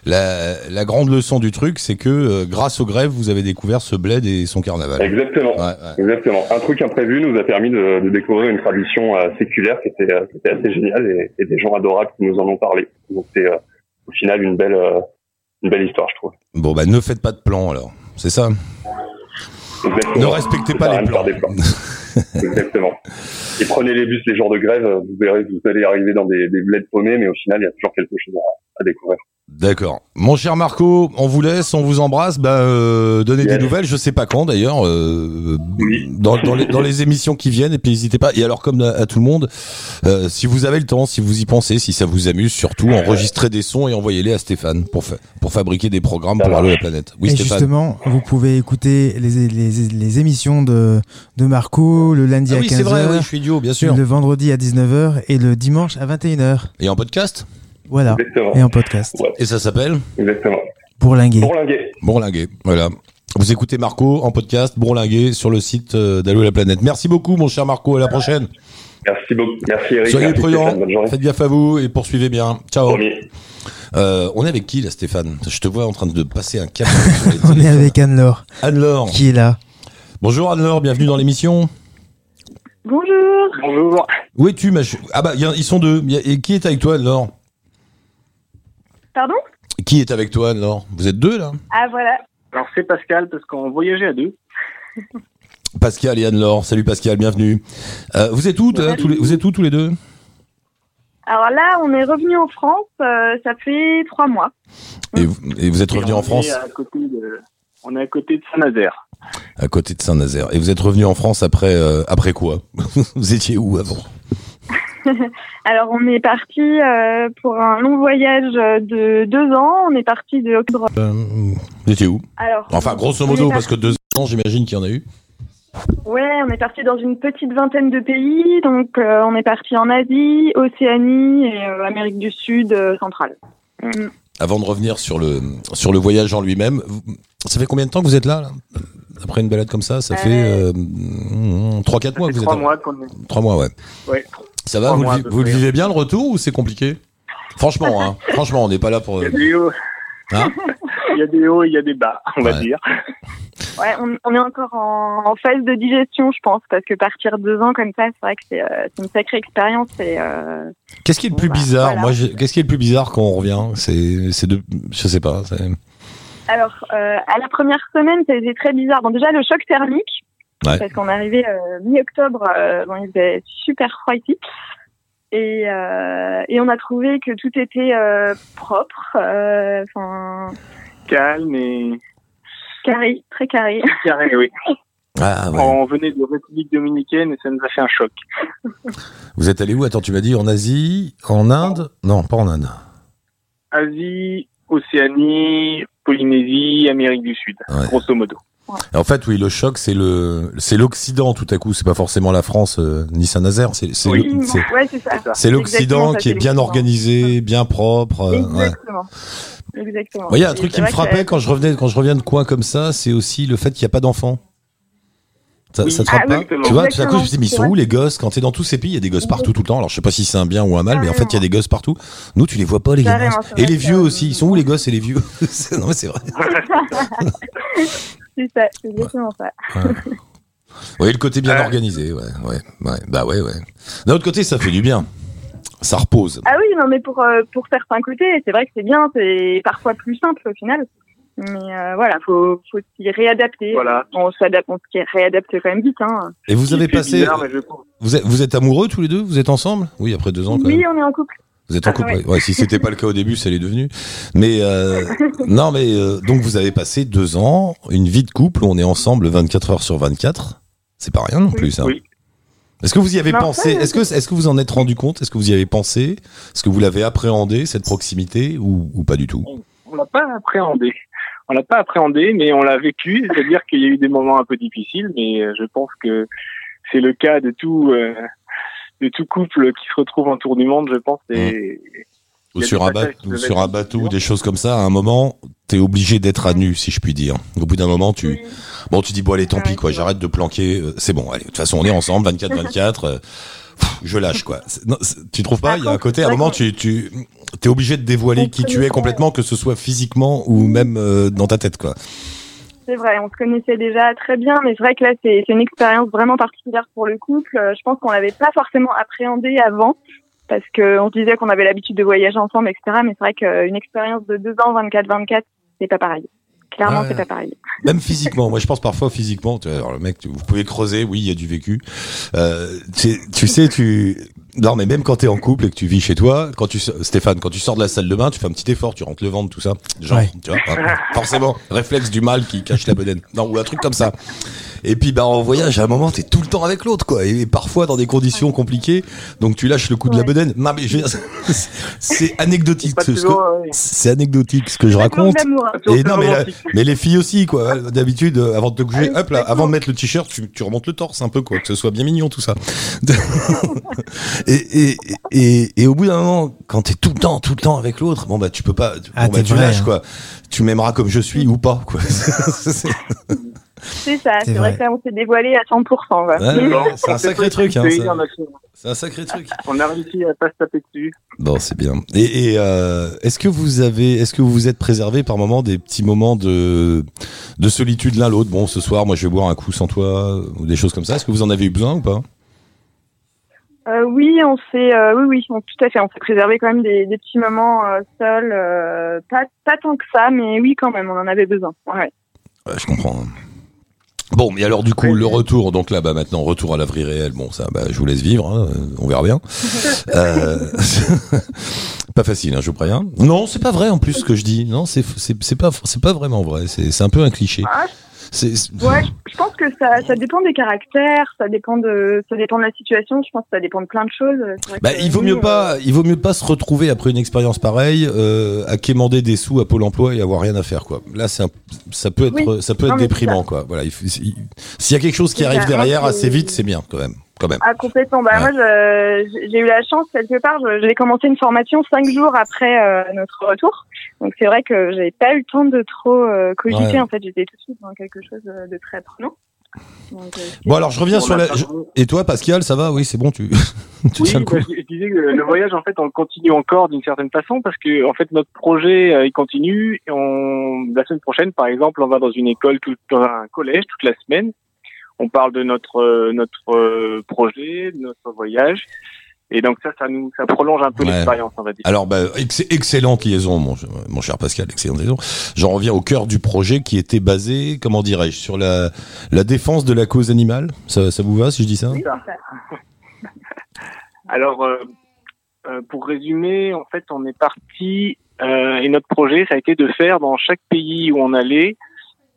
[SPEAKER 4] la, la grande leçon du truc, c'est que euh, grâce aux grèves, vous avez découvert ce bled et son carnaval.
[SPEAKER 5] Exactement.
[SPEAKER 4] Ouais, ouais.
[SPEAKER 5] Exactement. Un truc imprévu nous a permis de, de découvrir une tradition euh, séculaire qui était, euh, qui était assez géniale et, et des gens adorables qui nous en ont parlé. Donc c'est euh, au final une belle, euh, une belle histoire, je trouve.
[SPEAKER 4] Bon bah ne faites pas de plan alors. C'est ça.
[SPEAKER 5] Exactement.
[SPEAKER 4] Ne respectez pas les plans.
[SPEAKER 5] Exactement. Et prenez les bus les jours de grève, vous verrez, vous allez arriver dans des, des bleds paumés, mais au final, il y a toujours quelque chose à, à découvrir.
[SPEAKER 4] D'accord. Mon cher Marco, on vous laisse, on vous embrasse. Bah, euh, donnez
[SPEAKER 5] Yes.
[SPEAKER 4] des nouvelles, je sais pas quand d'ailleurs, euh,
[SPEAKER 5] Oui.
[SPEAKER 4] dans, dans les, dans les émissions qui viennent. Et puis n'hésitez pas. Et alors, comme à, à tout le monde, euh, si vous avez le temps, si vous y pensez, si ça vous amuse, surtout enregistrez des sons et envoyez-les à Stéphane pour fa- pour fabriquer des programmes pour. Allo la planète. Oui,
[SPEAKER 3] et
[SPEAKER 4] Stéphane.
[SPEAKER 3] justement, vous pouvez écouter les, les, les émissions de, de Marco le lundi
[SPEAKER 4] Ah
[SPEAKER 3] à
[SPEAKER 4] oui, c'est
[SPEAKER 3] 15h,
[SPEAKER 4] vrai. Oui, je suis idiot, bien sûr.
[SPEAKER 3] le vendredi à 19h et le dimanche à 21h.
[SPEAKER 4] Et en podcast?
[SPEAKER 3] Voilà.
[SPEAKER 5] Exactement.
[SPEAKER 3] Et en podcast.
[SPEAKER 5] Ouais.
[SPEAKER 4] Et ça s'appelle
[SPEAKER 5] Exactement.
[SPEAKER 3] Bourlinguer.
[SPEAKER 5] Bourlinguer.
[SPEAKER 4] Bourlinguer. Voilà. Vous écoutez Marco en podcast Bourlinguer sur le site euh, d'Allo la planète. Merci beaucoup, mon cher Marco. À la prochaine.
[SPEAKER 5] Merci beaucoup. Merci Eric.
[SPEAKER 4] Soyez
[SPEAKER 5] Merci
[SPEAKER 4] prudents. Faites gaffe à vous et poursuivez bien. Ciao. Euh, on est avec qui là, Stéphane? Je te vois en train de passer un cap.
[SPEAKER 3] On est avec Anne-Laure
[SPEAKER 4] Anne-Laure.
[SPEAKER 3] qui est là?
[SPEAKER 4] Bonjour Anne-Laure, bienvenue dans l'émission.
[SPEAKER 6] Bonjour.
[SPEAKER 7] Bonjour.
[SPEAKER 4] Où es-tu ma ch- Ah bah y a- ils sont deux. Y a- Et qui est avec toi Anne-Laure?
[SPEAKER 6] Pardon
[SPEAKER 4] Qui est avec toi Anne-Laure Vous êtes deux là
[SPEAKER 6] Ah voilà.
[SPEAKER 7] Alors c'est Pascal parce qu'on voyageait à deux.
[SPEAKER 4] Pascal et Anne-Laure. Salut Pascal, bienvenue. Euh, vous êtes où tous les, Vous êtes où tous les deux
[SPEAKER 6] Alors là, on est revenu en France. euh, ça fait trois mois.
[SPEAKER 4] et vous, et vous êtes revenu en
[SPEAKER 7] on
[SPEAKER 4] France
[SPEAKER 7] est à côté de, on est à côté de Saint-Nazaire.
[SPEAKER 4] à côté de Saint-Nazaire. Et vous êtes revenu en France après euh, après quoi Vous étiez où avant
[SPEAKER 6] Alors on est parti euh, pour un long voyage de deux ans. On est parti de octobre.
[SPEAKER 4] Euh, Vous étiez où?
[SPEAKER 6] Alors.
[SPEAKER 4] Enfin grosso modo parce que deux ans j'imagine qu'il y en a eu.
[SPEAKER 6] Ouais, on est parti dans une petite vingtaine de pays. Donc euh, on est parti en Asie, Océanie et euh, Amérique du Sud euh, centrale. Mm.
[SPEAKER 4] Avant de revenir sur le sur le voyage en lui-même, ça fait combien de temps que vous êtes là, là? Après une balade comme ça, ça
[SPEAKER 6] Euh,
[SPEAKER 4] fait euh, 3-4
[SPEAKER 7] Ça
[SPEAKER 4] mois
[SPEAKER 7] fait
[SPEAKER 4] que vous
[SPEAKER 7] trois
[SPEAKER 4] êtes.
[SPEAKER 7] mois qu'on est.
[SPEAKER 4] Trois mois, ouais.
[SPEAKER 7] Ouais.
[SPEAKER 4] Ça va, vous, le
[SPEAKER 7] mois
[SPEAKER 4] vous vivez bien le retour ou c'est compliqué Franchement, hein, franchement, on n'est pas là pour.
[SPEAKER 7] Il y a des hauts,
[SPEAKER 4] Hein
[SPEAKER 7] il y a des hauts, il y a des bas, on va dire.
[SPEAKER 6] Ouais, on, on est encore en, en phase de digestion, je pense, parce que partir deux ans comme ça, c'est vrai que c'est euh, une sacrée expérience. Euh,
[SPEAKER 4] Qu'est-ce qui est le plus
[SPEAKER 6] bah,
[SPEAKER 4] bizarre
[SPEAKER 6] voilà.
[SPEAKER 4] Moi, j'ai- qu'est-ce qui est le plus bizarre quand on revient C'est, c'est de, je sais pas.
[SPEAKER 6] Alors, euh, à la première semaine, c'était très bizarre. Bon, déjà, le choc thermique,
[SPEAKER 4] Ouais.
[SPEAKER 6] parce qu'on est arrivé euh, mi-octobre, euh, bon, il faisait super froid ici. Et, euh, et on a trouvé que tout était euh, propre, euh, enfin
[SPEAKER 7] Calme et
[SPEAKER 6] carré, très carré.
[SPEAKER 7] carré, oui.
[SPEAKER 4] Ah ouais.
[SPEAKER 7] On venait de République dominicaine et ça nous a fait un choc.
[SPEAKER 4] Vous êtes allé où? Attends, tu m'as dit en Asie, en Inde? Non, pas en Inde.
[SPEAKER 7] Asie, Océanie, Polynésie, Amérique du Sud,
[SPEAKER 4] Ouais.
[SPEAKER 7] grosso modo.
[SPEAKER 4] En fait, oui, le choc, c'est le, c'est l'Occident tout à coup. C'est pas forcément la France euh, ni Saint-Nazaire. C'est,
[SPEAKER 7] Oui.
[SPEAKER 6] ouais,
[SPEAKER 4] l'Occident qui est bien organisé, bien propre. euh, ouais.
[SPEAKER 6] Exactement. Exactement.
[SPEAKER 4] Vous voyez, un truc qui me frappait quand je revenais, quand je reviens de coin comme ça, c'est aussi le fait qu'il n'y a pas d'enfants. Ça,
[SPEAKER 7] Oui.
[SPEAKER 4] ça te frappe
[SPEAKER 6] Ah
[SPEAKER 4] pas
[SPEAKER 6] oui.
[SPEAKER 4] Tu vois, tout à coup, je me dis, mais ils sont où les gosses Quand t'es dans tous ces pays, il y a des gosses partout tout le temps. Alors, je sais pas si c'est un bien ou un mal, mais en fait, il y a des gosses partout. Nous, tu les vois pas, les
[SPEAKER 6] c'est
[SPEAKER 4] Et les vieux
[SPEAKER 6] euh,
[SPEAKER 4] aussi. Ils sont où les gosses et les vieux? Non, mais c'est vrai.
[SPEAKER 6] C'est ça, c'est exactement ça.
[SPEAKER 4] Oui, le côté bien
[SPEAKER 7] Euh.
[SPEAKER 4] organisé, ouais, ouais, ouais. Bah ouais, ouais. D'un autre côté, ça fait du bien. Ça repose.
[SPEAKER 6] Ah oui, non, mais pour, euh, pour certains côtés, c'est vrai que c'est bien, c'est parfois plus simple au final. Mais euh, voilà, faut, faut s'y réadapter.
[SPEAKER 7] Voilà.
[SPEAKER 6] On s'adapte, on s'y réadapte quand même vite. Hein.
[SPEAKER 4] Et vous avez passé.
[SPEAKER 7] bizarre, mais je pense.
[SPEAKER 4] Vous êtes, vous êtes amoureux tous les deux? Vous êtes ensemble? Oui, après deux ans quand même.
[SPEAKER 6] Oui, on est en couple.
[SPEAKER 4] Vous êtes en
[SPEAKER 6] Ah,
[SPEAKER 4] couple,
[SPEAKER 6] ouais.
[SPEAKER 4] ouais. Ouais, si c'était pas le cas au début, ça l'est devenu. Mais euh, non, mais euh, donc vous avez passé deux ans, une vie de couple, où on est ensemble 24 heures sur 24. C'est pas rien non plus, ça.
[SPEAKER 7] Oui.
[SPEAKER 4] Est-ce que vous y avez
[SPEAKER 6] Non,
[SPEAKER 4] pensé? Est-ce que est-ce que vous en êtes rendu compte? Est-ce que vous y avez pensé? Est-ce que vous l'avez appréhendé cette proximité ou, ou pas du tout?
[SPEAKER 7] On l'a pas appréhendé. On l'a pas appréhendé, mais on l'a vécu. C'est-à-dire qu'il y a eu des moments un peu difficiles, mais euh, je pense que c'est le cas de tout, euh, de tout couple qui se retrouve en tour du monde. Je pense. Et
[SPEAKER 4] Ou
[SPEAKER 7] y a
[SPEAKER 4] sur un, ba- ou sur un bateau,
[SPEAKER 7] durs.
[SPEAKER 4] des choses comme ça. À un moment, t'es obligé d'être à nu, si je puis dire. Au bout d'un moment, tu
[SPEAKER 6] Oui.
[SPEAKER 4] Bon, tu dis, bon, allez, tant pis, quoi, j'arrête de planquer, euh, c'est bon, allez, de toute façon, on est ensemble, 24-24, euh, je lâche, quoi. Non, tu trouves pas Il y a un côté, à un moment, tu, tu, t'es obligé de dévoiler qui tu es complètement, que ce soit physiquement ou même euh, dans ta tête, quoi.
[SPEAKER 6] C'est vrai, on se connaissait déjà très bien, mais c'est vrai que là, c'est une expérience vraiment particulière pour le couple. Euh, Je pense qu'on l'avait pas forcément appréhendé avant, parce que on se disait qu'on avait l'habitude de voyager ensemble, etc. Mais c'est vrai qu'une expérience de deux ans, 24-24, c'est pas pareil. Clairement, c'est pas pareil.
[SPEAKER 4] Même physiquement, moi je pense parfois physiquement, tu vois, alors le mec, tu- vous pouvez creuser, oui, il y a du vécu. Euh, tu, tu sais, tu... Non, mais même quand t'es en couple et que tu vis chez toi, quand tu Stéphane, quand tu sors de la salle de bain, tu fais un petit effort, tu rentres le ventre, tout ça. Genre,
[SPEAKER 3] Ouais.
[SPEAKER 4] tu vois, hein, forcément, réflexe du mal qui cache la bedaine. Non, ou un truc comme ça. Et puis, bah, en voyage, à un moment, t'es tout le temps avec l'autre, quoi. Et parfois, dans des conditions compliquées, donc tu lâches le coup de la bedaine. Non, mais c'est anecdotique.
[SPEAKER 7] pas
[SPEAKER 4] ce-
[SPEAKER 7] ouais.
[SPEAKER 4] C'est anecdotique ce que je raconte.
[SPEAKER 6] Hein.
[SPEAKER 4] Et non, mais, la- mais les filles aussi, quoi. D'habitude, euh, avant de te coucher,
[SPEAKER 6] Ah
[SPEAKER 4] hop là, avant de mettre le t-shirt, tu, tu remontes le torse un peu, quoi, que ce soit bien mignon, tout ça. et, et, et, et au bout d'un moment, quand t'es tout le temps, tout le temps avec l'autre, bon bah tu peux pas,
[SPEAKER 3] Ah,
[SPEAKER 4] bon, bah, tu lâches,
[SPEAKER 3] hein.
[SPEAKER 4] quoi. Tu m'aimeras comme je suis ou pas, quoi. C'est-
[SPEAKER 6] ça,
[SPEAKER 3] C'est
[SPEAKER 6] vrai
[SPEAKER 3] vrai.
[SPEAKER 6] que là, on s'est dévoilé à 100%. Quoi.
[SPEAKER 4] Ouais,
[SPEAKER 7] Bon,
[SPEAKER 4] c'est un sacré truc, hein, c'est un sacré truc.
[SPEAKER 7] On a réussi à pas se taper dessus.
[SPEAKER 4] Bon, c'est bien. Et, et euh, est-ce que vous avez, est-ce que vous vous êtes préservé par moment des petits moments de de solitude l'un l'autre? Bon, ce soir, moi, je vais boire un coup sans toi ou des choses comme ça. Est-ce que vous en avez eu besoin ou pas?
[SPEAKER 6] Euh, oui, on s'est, euh, oui, oui, on- tout à fait. On s'est préservé quand même des, des petits moments euh, seuls. euh, pas, pas tant que ça, mais oui, quand même, on en avait besoin. Ouais.
[SPEAKER 4] Ouais, je comprends. Bon, mais alors du coup, le retour, donc là, bah maintenant, retour à la vie réelle. Bon, ça, bah, je vous laisse vivre, hein, on verra bien. Euh, pas facile, hein, je vous préviens. Non, c'est pas vrai en plus ce que je dis. Non, c'est c'est pas c'est pas vraiment vrai. C'est c'est un peu un cliché.
[SPEAKER 6] Ah, Ouais, je pense que ça, ça dépend des caractères, ça dépend de, ça dépend de la situation. Je pense que ça dépend de plein de choses.
[SPEAKER 4] Bah, il vaut mieux
[SPEAKER 6] euh,
[SPEAKER 4] pas, il vaut mieux pas se retrouver après une expérience pareille euh, à quémander des sous à Pôle Emploi et avoir rien à faire quoi. Là, c'est un- ça peut être,
[SPEAKER 6] Oui.
[SPEAKER 4] ça peut
[SPEAKER 6] Non,
[SPEAKER 4] être déprimant quoi. Voilà, s'il y a quelque chose qui arrive derrière assez vite, c'est bien quand même. Quand même.
[SPEAKER 6] Ah complètement. Bah
[SPEAKER 4] Ouais.
[SPEAKER 6] moi j'ai eu la chance quelque part. je- J'ai commencé une formation cinq jours après euh, notre retour. Donc c'est vrai que j'avais pas eu le temps de trop euh, cogiter.
[SPEAKER 4] Ouais.
[SPEAKER 6] En fait, j'étais tout de suite dans quelque chose euh, de très prenant. Donc, euh,
[SPEAKER 4] Bon alors je reviens sur
[SPEAKER 7] a
[SPEAKER 4] la. je- Et toi Pascal, ça va? Oui, c'est bon, tu, tu
[SPEAKER 7] Oui,
[SPEAKER 4] tiens le coup.
[SPEAKER 7] bah, je je disais que le voyage, en fait, on le continue encore d'une certaine façon parce que, en fait, notre projet, euh, il continue. Et on, la semaine prochaine, par exemple, on va dans une école, tout, dans un collège toute la semaine. On parle de notre euh, notre euh, projet, de notre voyage. Et donc ça, ça nous, ça prolonge un peu
[SPEAKER 4] Ouais.
[SPEAKER 7] l'expérience, on va dire.
[SPEAKER 4] Alors, bah, ex- excellente liaison, mon, mon cher Pascal, excellente liaison. J'en reviens au cœur du projet qui était basé, comment dirais-je, sur la, la défense de la cause animale. Ça, ça vous va si je dis
[SPEAKER 6] Oui,
[SPEAKER 7] ça. Alors, euh, euh, pour résumer, en fait, on est parti euh, et notre projet, ça a été de faire dans chaque pays où on allait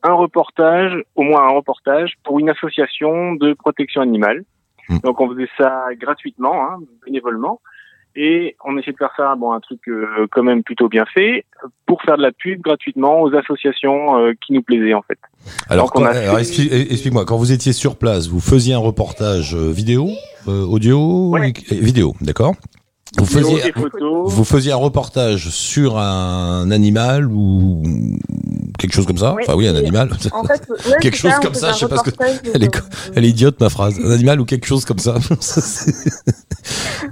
[SPEAKER 7] un reportage, au moins un reportage, pour une association de protection animale.
[SPEAKER 4] Mm.
[SPEAKER 7] Donc, on faisait ça gratuitement, hein, bénévolement. Et on essayait de faire ça, bon, un truc euh, quand même plutôt bien fait, pour faire de la pub gratuitement aux associations euh, qui nous plaisaient, en fait.
[SPEAKER 4] Alors, quand-
[SPEAKER 7] a
[SPEAKER 4] alors,
[SPEAKER 7] fait-
[SPEAKER 4] expli- explique-moi, quand vous étiez sur place, vous faisiez un reportage euh, vidéo, euh, audio,
[SPEAKER 7] Ouais.
[SPEAKER 4] et- et vidéo, d'accord? Vous faisiez, vous faisiez un reportage sur un animal ou quelque chose comme ça
[SPEAKER 6] Oui,
[SPEAKER 4] Enfin oui, un animal.
[SPEAKER 6] En fait, ouais,
[SPEAKER 4] Quelque chose comme ça, je sais pas ce que- elle est
[SPEAKER 6] euh,
[SPEAKER 4] Elle est idiote ma phrase. Un animal ou quelque chose comme ça.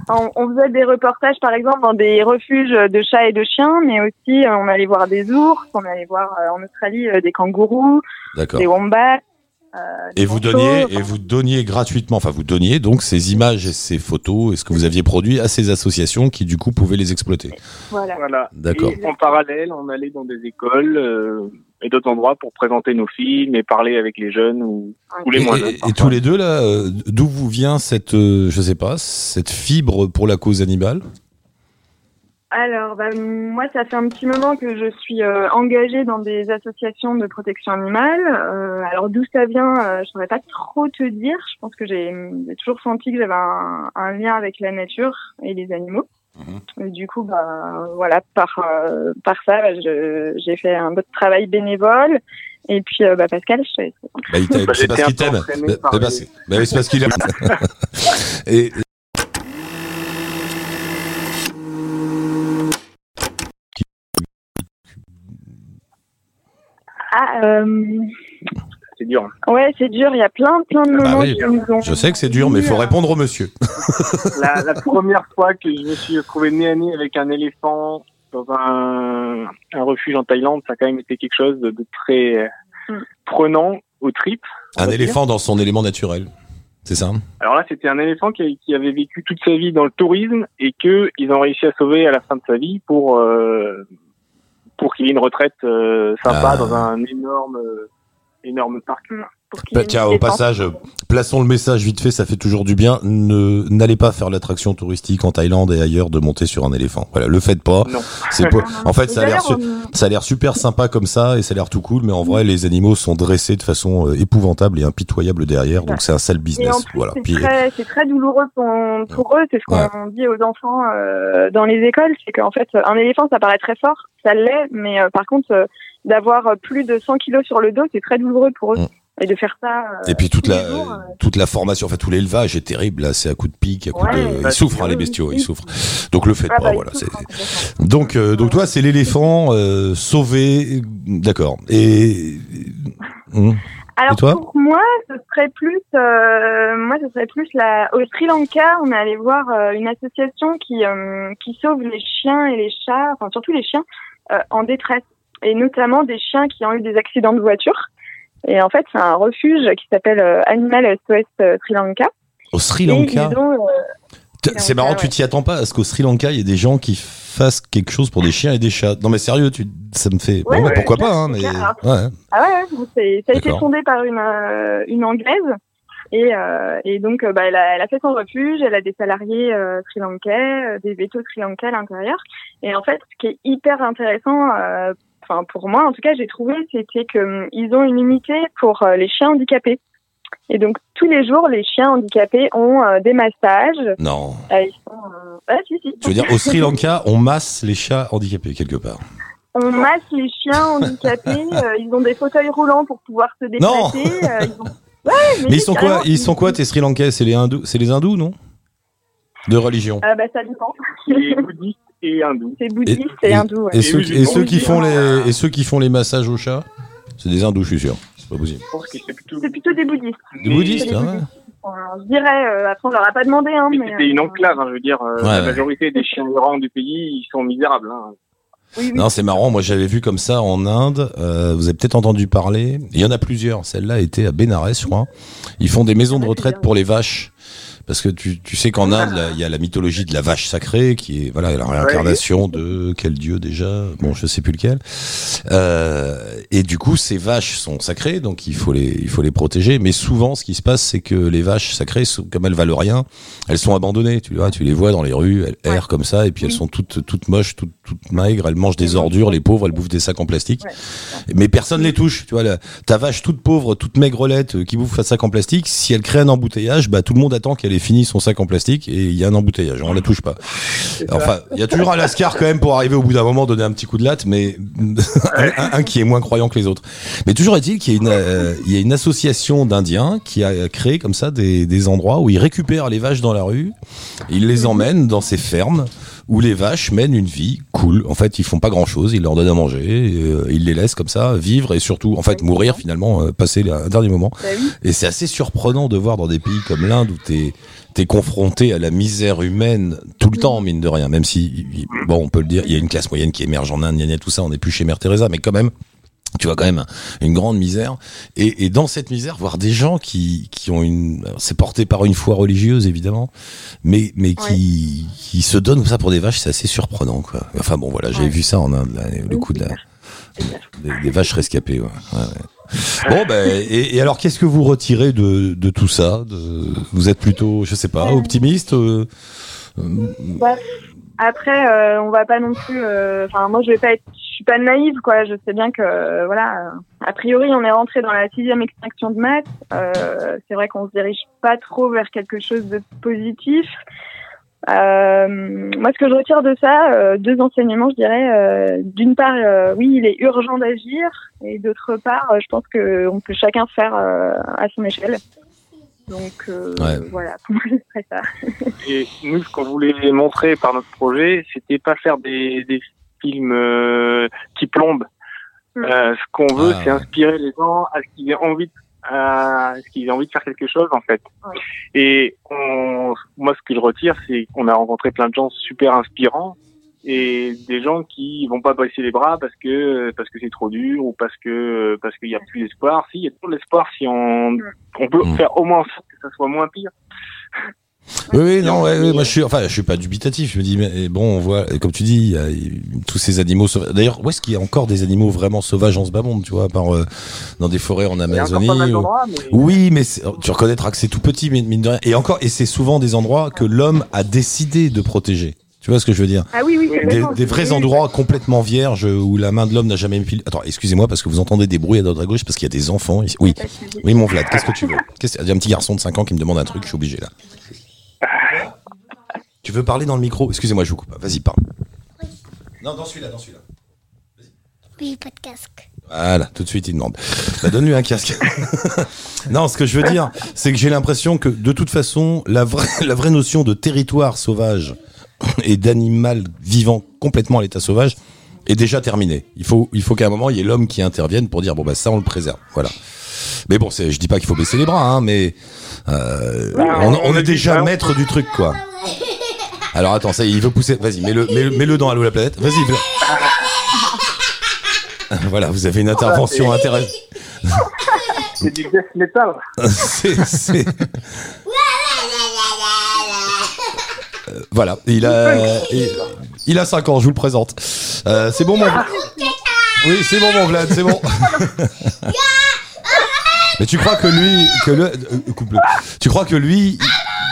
[SPEAKER 6] On, on faisait des reportages, par exemple, dans des refuges de chats et de chiens, mais aussi euh, on allait voir des ours, on allait voir euh, en Australie des kangourous, des wombats. Euh,
[SPEAKER 4] Et vous donniez,
[SPEAKER 6] enfin,
[SPEAKER 4] et vous donniez gratuitement, enfin vous donniez donc ces images et ces photos et ce que vous aviez produit à ces associations qui du coup pouvaient les exploiter.
[SPEAKER 6] Voilà.
[SPEAKER 7] Voilà.
[SPEAKER 4] D'accord.
[SPEAKER 7] Et en parallèle, on allait dans des écoles euh, et d'autres endroits pour présenter nos films et parler avec les jeunes ou, ou les
[SPEAKER 4] Et,
[SPEAKER 7] moins
[SPEAKER 4] et-
[SPEAKER 7] jeunes.
[SPEAKER 4] et
[SPEAKER 7] parfois.
[SPEAKER 4] tous les deux là, euh, d'où vous vient cette, euh, je sais pas, cette fibre pour la cause animale?
[SPEAKER 6] Alors, bah, moi, ça fait un petit moment que je suis euh, engagée dans des associations de protection animale. Euh, alors, d'où ça vient, euh, je saurais pas trop te dire. Je pense que j'ai j'ai toujours senti que j'avais un, un lien avec la nature et les animaux. Et du coup, bah, voilà, par euh, par ça, bah, je- j'ai fait un peu de travail bénévole. Et puis, euh, bah, Pascal, je te
[SPEAKER 4] bah, il t'aime,
[SPEAKER 7] Bah,
[SPEAKER 4] C'est parce qu'il t'aime. Bah, bah,
[SPEAKER 7] les-
[SPEAKER 4] c'est bah oui, c'est parce qu'il aime. et
[SPEAKER 6] Ah, euh,
[SPEAKER 7] C'est dur. hein.
[SPEAKER 6] ouais, c'est dur. Il y a plein, plein de
[SPEAKER 4] Ah bah
[SPEAKER 6] moments
[SPEAKER 4] oui.
[SPEAKER 6] qui nous ont.
[SPEAKER 4] je sais que c'est dur, mais il faut répondre au monsieur.
[SPEAKER 7] La, la première fois que je me suis retrouvé nez à nez avec un éléphant dans un, un refuge en Thaïlande, ça a quand même été quelque chose de, de très
[SPEAKER 6] Mm.
[SPEAKER 7] prenant aux tripes. on
[SPEAKER 4] Un
[SPEAKER 7] dire.
[SPEAKER 4] éléphant dans son élément naturel. C'est ça
[SPEAKER 7] Alors là, c'était un éléphant qui, qui avait vécu toute sa vie dans le tourisme et que ils ont réussi à sauver à la fin de sa vie pour euh, pour qu'il ait une retraite euh, sympa
[SPEAKER 4] Ah.
[SPEAKER 7] dans un énorme euh, énorme parc.
[SPEAKER 6] Pour
[SPEAKER 4] Bah, tiens, au passage, plaçons le message vite fait, ça fait toujours du bien. Ne n'allez pas faire l'attraction touristique en Thaïlande et ailleurs de monter sur un éléphant. Voilà, le faites pas.
[SPEAKER 7] Non.
[SPEAKER 4] C'est pas- En fait,
[SPEAKER 6] Et
[SPEAKER 4] ça a l'air
[SPEAKER 6] d'ailleurs,
[SPEAKER 4] su-
[SPEAKER 6] on-
[SPEAKER 4] ça a l'air super sympa comme ça et ça a l'air tout cool, mais en vrai, les animaux sont dressés de façon euh, épouvantable et impitoyable derrière, donc c'est un sale
[SPEAKER 6] Et en
[SPEAKER 4] business.
[SPEAKER 6] plus,
[SPEAKER 4] Voilà.
[SPEAKER 6] c'est très, c'est très douloureux pour, pour eux. C'est ce qu'on dit aux enfants euh, dans les écoles, c'est qu'en fait, un éléphant, ça paraît très fort, ça l'est, mais euh, par contre, euh, d'avoir plus de 100 kilos sur le dos, c'est très douloureux pour eux.
[SPEAKER 4] Mm.
[SPEAKER 6] Et de faire ça. euh,
[SPEAKER 4] et puis toute la
[SPEAKER 6] jours, euh,
[SPEAKER 4] toute la formation, enfin tout l'élevage est terrible. Là, c'est à coup de pique, à coup
[SPEAKER 6] Ouais,
[SPEAKER 4] de.
[SPEAKER 7] bah,
[SPEAKER 4] Ils souffrent, hein, les bestiaux,
[SPEAKER 6] oui.
[SPEAKER 4] ils souffrent. Donc le faites
[SPEAKER 6] ah
[SPEAKER 4] pas.
[SPEAKER 6] bah,
[SPEAKER 4] voilà. c'est-
[SPEAKER 6] hein.
[SPEAKER 4] Donc, euh, donc toi, c'est l'éléphant euh, sauvé, d'accord. Et Hum.
[SPEAKER 6] Alors
[SPEAKER 4] Et toi
[SPEAKER 6] pour moi, ce serait plus, euh, moi ce serait plus la au Sri Lanka. On est allé voir une association qui qui sauve les chiens et les chats, enfin surtout les chiens en détresse, et notamment des chiens qui ont eu des accidents de voiture. Et en fait, c'est un refuge qui s'appelle euh, Animal SOS euh, Sri Lanka.
[SPEAKER 4] au Sri Lanka,
[SPEAKER 6] euh,
[SPEAKER 4] c'est marrant, tu t'y attends pas à ce qu'au Sri Lanka, il y ait des gens qui fassent quelque chose pour des chiens et des chats? Non mais sérieux, tu, ça me fait.
[SPEAKER 6] Ouais,
[SPEAKER 4] bon,
[SPEAKER 6] ouais,
[SPEAKER 4] pourquoi pas, hein, mais
[SPEAKER 6] clair.
[SPEAKER 4] ouais.
[SPEAKER 6] Ah ouais, ça a été fondé par une, euh, une anglaise. Et, euh, et donc, bah, elle, a, elle a fait son refuge, elle a des salariés euh, sri-lankais, des vétos sri-lankais à l'intérieur. Et en fait, ce qui est hyper intéressant, enfin pour moi en tout cas, j'ai trouvé, c'était qu'ils ont une unité pour euh, les chiens handicapés. Et donc, tous les jours, les chiens handicapés ont euh, des massages.
[SPEAKER 4] Non.
[SPEAKER 6] Euh, ils sont, euh, ah, si, si.
[SPEAKER 4] Tu veux dire au Sri Lanka, on masse les chats handicapés quelque part.
[SPEAKER 6] On masse les chiens handicapés, euh, ils ont des fauteuils roulants pour pouvoir se déplacer. euh, ils ont
[SPEAKER 4] Mais ils sont quoi Ils sont quoi tes Sri Lankais? C'est les hindous, c'est les hindous, non? De religion.
[SPEAKER 6] euh, bah, Ça dépend.
[SPEAKER 7] Et hindou.
[SPEAKER 6] C'est bouddhiste et, hindou. Ouais.
[SPEAKER 4] Et, ceux,
[SPEAKER 7] musulmans
[SPEAKER 4] et ceux qui font les et ceux qui font les massages au chat, c'est des hindous, je suis sûr. C'est pas possible.
[SPEAKER 7] C'est plutôt.
[SPEAKER 6] Des bouddhistes.
[SPEAKER 4] Des
[SPEAKER 7] Mais-
[SPEAKER 4] bouddhistes,
[SPEAKER 6] des
[SPEAKER 4] hein,
[SPEAKER 6] bouddhistes. Euh, je dirais, euh, après on leur a pas demandé, hein,
[SPEAKER 7] mais
[SPEAKER 6] mais.
[SPEAKER 7] C'était une
[SPEAKER 6] euh,
[SPEAKER 7] enclave, hein, je veux dire. euh,
[SPEAKER 4] Ouais,
[SPEAKER 7] la
[SPEAKER 4] ouais.
[SPEAKER 7] majorité des chiens errants du pays, ils sont misérables. Hein.
[SPEAKER 6] Oui, oui.
[SPEAKER 4] Non, c'est marrant. Moi, j'avais vu comme ça en Inde. Euh, vous avez peut-être entendu parler. Il y en a plusieurs. Celle-là était à Bénarès, je crois. Ils font des maisons de
[SPEAKER 6] Ah,
[SPEAKER 4] retraite pour les vaches. Parce que tu, tu sais qu'en Inde, il y a la mythologie de la vache sacrée, qui est voilà la réincarnation de quel dieu déjà? Bon, je sais plus lequel. Euh, et du coup, ces vaches sont sacrées, donc il faut les il faut les protéger. Mais souvent, ce qui se passe, c'est que les vaches sacrées, comme elles valent rien, elles sont abandonnées. Tu vois, tu les vois dans les rues, elles errent comme ça, et puis elles sont toutes toutes moches, toutes toutes maigres. Elles mangent des ordures, les pauvres, elles bouffent des sacs en plastique. Mais personne les touche. Tu vois, la- ta vache toute pauvre, toute maigrelette, euh, qui bouffe un sac en plastique, si elle crée un embouteillage, bah tout le monde attend qu'elle ait fini son sac en plastique et il y a un embouteillage. On la touche pas. Enfin, il y a toujours un lascar quand même pour arriver au bout d'un moment, donner un petit coup de latte, mais un, qui est moins croyant que les autres. Mais toujours est-il qu'il y a une, euh, il y a une association d'Indiens qui a créé comme ça des, des endroits où ils récupèrent les vaches dans la rue, ils les emmènent dans ces fermes où les vaches mènent une vie cool. En fait, ils font pas grand chose, ils leur donnent à manger, et, euh, ils les laissent comme ça vivre et surtout, en fait, mourir finalement, euh, passer un dernier moment.
[SPEAKER 6] Bah oui.
[SPEAKER 4] Et c'est assez surprenant de voir dans des pays comme l'Inde où t'es t'es confronté à la misère humaine tout le temps, mine de rien. Même si, bon, on peut le dire, il y a une classe moyenne qui émerge en Inde, gna gna, tout ça, on n'est plus chez Mère Teresa, mais quand même, tu vois quand même une grande misère. Et, et dans cette misère, voir des gens qui, qui ont une, alors, c'est porté par une foi religieuse évidemment, mais mais qui, qui se donnent comme ça pour des vaches, c'est assez surprenant quoi. Enfin bon voilà, j'avais
[SPEAKER 6] Ouais.
[SPEAKER 4] vu ça en Inde, là, le coup de la, des, des vaches rescapées. Ouais. Ouais, ouais. Bon ben et, et alors qu'est-ce que vous retirez de, de tout ça? De, Vous êtes plutôt, je sais pas,
[SPEAKER 6] Euh.
[SPEAKER 4] optimiste euh, euh,
[SPEAKER 6] Bah, après, euh, on va pas non plus. euh, Enfin, moi, je vais pas être. Je suis pas naïve, quoi. Je sais bien que, euh, voilà. A priori, on est rentré dans la sixième extinction de maths. C'est vrai qu'on se dirige pas trop vers quelque chose de positif. Moi, ce que je retire de ça, deux enseignements, je dirais. D'une part, oui, il est urgent d'agir, et d'autre part, je pense que on peut chacun faire à son échelle. Donc euh,
[SPEAKER 4] Ouais.
[SPEAKER 6] voilà, pour moi, ce serait ça.
[SPEAKER 7] Et nous, ce qu'on voulait montrer par notre projet, c'était pas faire des, des films euh, qui plombent.
[SPEAKER 6] Mm.
[SPEAKER 7] Euh, ce qu'on veut,
[SPEAKER 4] Ah,
[SPEAKER 7] c'est
[SPEAKER 4] ouais.
[SPEAKER 7] inspirer les gens à ce qu'ils aient envie de, à ce qu'ils aient envie de faire quelque chose, en fait.
[SPEAKER 6] Ouais.
[SPEAKER 7] Et on, moi, ce que je retire, c'est qu'on a rencontré plein de gens super inspirants et des gens qui vont pas baisser les bras parce que parce que c'est trop dur ou parce que parce qu'il y a plus d'espoir. Si, il y a toujours l'espoir si on on peut
[SPEAKER 4] Mm.
[SPEAKER 7] faire au moins sorte que ça soit moins pire.
[SPEAKER 4] Oui, oui, non, ouais, ouais, moi je suis, enfin, je suis pas dubitatif. Je me dis, mais bon, on voit, comme tu dis, il y a tous ces animaux sauvages. D'ailleurs, où est-ce qu'il y a encore des animaux vraiment sauvages en ce bas monde, tu vois, par euh, dans des forêts en Amazonie ou-
[SPEAKER 7] mais
[SPEAKER 4] Oui, mais tu reconnaîtras que c'est tout petit, mais mine de rien. Et encore, et c'est souvent des endroits que l'homme a décidé de protéger. Tu vois ce que je veux dire
[SPEAKER 6] Ah oui, oui,
[SPEAKER 7] Des-
[SPEAKER 4] Des, vrais
[SPEAKER 6] Oui, oui.
[SPEAKER 4] endroits complètement vierges où la main de l'homme n'a jamais mis. Attends, excusez-moi parce que vous entendez des bruits à droite à gauche parce qu'il y a des enfants. ici. Oui, oui, mon Vlad, qu'est-ce que tu veux Qu'est-ce- Il y a un petit garçon de 5 ans qui me demande un truc, je suis obligé là. Tu veux parler dans le micro Excusez-moi, je vous coupe. Vas-y, parle. Non, dans celui-là, dans celui-là.
[SPEAKER 8] Oui, pas de casque.
[SPEAKER 4] Voilà, tout de suite il demande. Bah, donne-lui un casque. non, ce que je veux dire, c'est que j'ai l'impression que de toute façon, la vraie, la vraie notion de territoire sauvage et d'animal vivant complètement à l'état sauvage est déjà terminée. Il faut, il faut qu'à un moment il y ait l'homme qui intervienne pour dire bon bah ça on le préserve. Voilà. Mais bon, je dis pas qu'il faut baisser les bras, hein, mais euh, on, est déjà maître du truc quoi. Alors attends, ça y est, il veut pousser. Vas-y, mets-le, mets-le, mets-le dans Allo la planète. Vas-y. Vla- Voilà, vous avez une intervention intéressante.
[SPEAKER 7] c'est du death metal.
[SPEAKER 4] c'est, c'est- voilà, il a, il, il a 5 ans, je vous le présente. Euh, c'est bon, mon Oui, c'est bon, mon Vlad, c'est bon. Mais tu crois que lui, que le, euh, coupe-le. Tu crois que lui,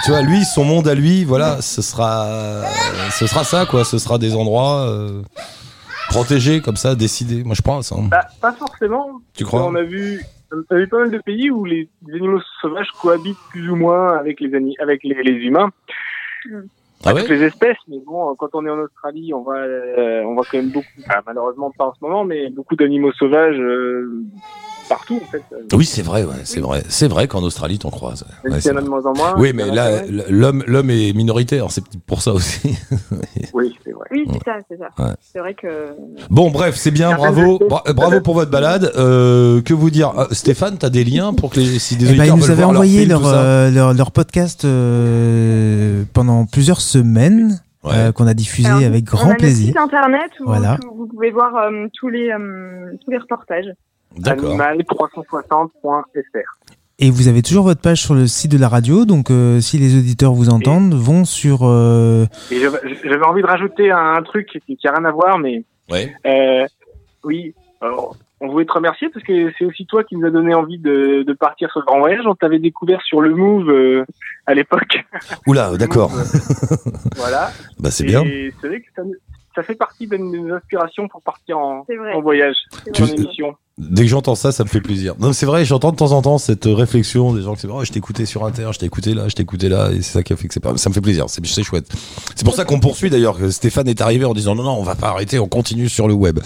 [SPEAKER 4] tu vois, lui, son monde à lui, voilà, ce sera, ce sera ça, quoi. Ce sera des endroits euh, protégés, comme ça, décidés. Moi, je pense. hein.
[SPEAKER 7] Bah, pas forcément.
[SPEAKER 4] Tu crois?
[SPEAKER 7] On a vu, on a vu pas mal de pays où les, les animaux sauvages cohabitent plus ou moins avec les, avec les, les humains,
[SPEAKER 4] Ah
[SPEAKER 7] toutes les espèces. Mais bon, quand on est en Australie, on va, euh, on voit quand même beaucoup, malheureusement pas en ce moment, mais beaucoup d'animaux sauvages euh, partout, en fait.
[SPEAKER 4] Oui, c'est vrai, ouais, c'est vrai. C'est vrai qu'en Australie, t'en croises.
[SPEAKER 7] Même
[SPEAKER 4] Ouais,
[SPEAKER 7] s'il y
[SPEAKER 4] c'est
[SPEAKER 7] en a de
[SPEAKER 4] vrai.
[SPEAKER 7] moins en moins.
[SPEAKER 4] Oui, mais là, l'homme, l'homme est minoritaire, c'est pour ça aussi.
[SPEAKER 7] Oui, c'est vrai.
[SPEAKER 6] Oui, c'est ça, c'est ça.
[SPEAKER 4] Ouais.
[SPEAKER 6] C'est vrai que.
[SPEAKER 4] Bon, bref, c'est bien, bravo, bra- bravo pour votre balade. Euh, que vous dire, Ah, Stéphane, t'as des liens pour que les, si des
[SPEAKER 3] Eh ben, ils nous avaient
[SPEAKER 4] leur
[SPEAKER 3] envoyé
[SPEAKER 4] film,
[SPEAKER 3] leur, euh, leur, leur podcast euh, pendant plusieurs semaines
[SPEAKER 4] Ouais.
[SPEAKER 3] euh, qu'on a diffusé
[SPEAKER 6] Alors,
[SPEAKER 3] avec
[SPEAKER 6] on a
[SPEAKER 3] grand plaisir.
[SPEAKER 6] site internet où
[SPEAKER 3] Voilà.
[SPEAKER 6] vous pouvez voir euh, tous les euh, tous les reportages.
[SPEAKER 4] D'accord.
[SPEAKER 7] Animal360.fr.
[SPEAKER 3] Et vous avez toujours votre page sur le site de la radio, donc euh, si les auditeurs vous entendent, vont sur... euh,
[SPEAKER 7] j'avais envie de rajouter un, un truc qui, qui a rien à voir, mais
[SPEAKER 4] Ouais.
[SPEAKER 7] euh, oui, alors, on voulait te remercier parce que c'est aussi toi qui nous a donné envie de, de partir sur le grand voyage. On t'avait découvert sur le Move euh, à l'époque.
[SPEAKER 4] Oula, d'accord.
[SPEAKER 7] voilà.
[SPEAKER 4] Bah, c'est
[SPEAKER 7] Et
[SPEAKER 4] bien.
[SPEAKER 7] C'est vrai que ça, ça fait partie de nos inspirations pour partir en, en voyage,
[SPEAKER 6] C'est
[SPEAKER 7] en émission.
[SPEAKER 4] Dès que j'entends ça, ça me fait plaisir. Non, c'est vrai, j'entends de temps en temps cette réflexion des gens qui disent Oh, je t'ai écouté sur Inter, je t'ai écouté là, je t'ai écouté là, et c'est ça qui a fait que c'est pas. Ça me fait plaisir, c'est c'est chouette. C'est pour ça qu'on poursuit d'ailleurs, que Stéphane est arrivé en disant Non, non, on va pas arrêter, on continue sur le web.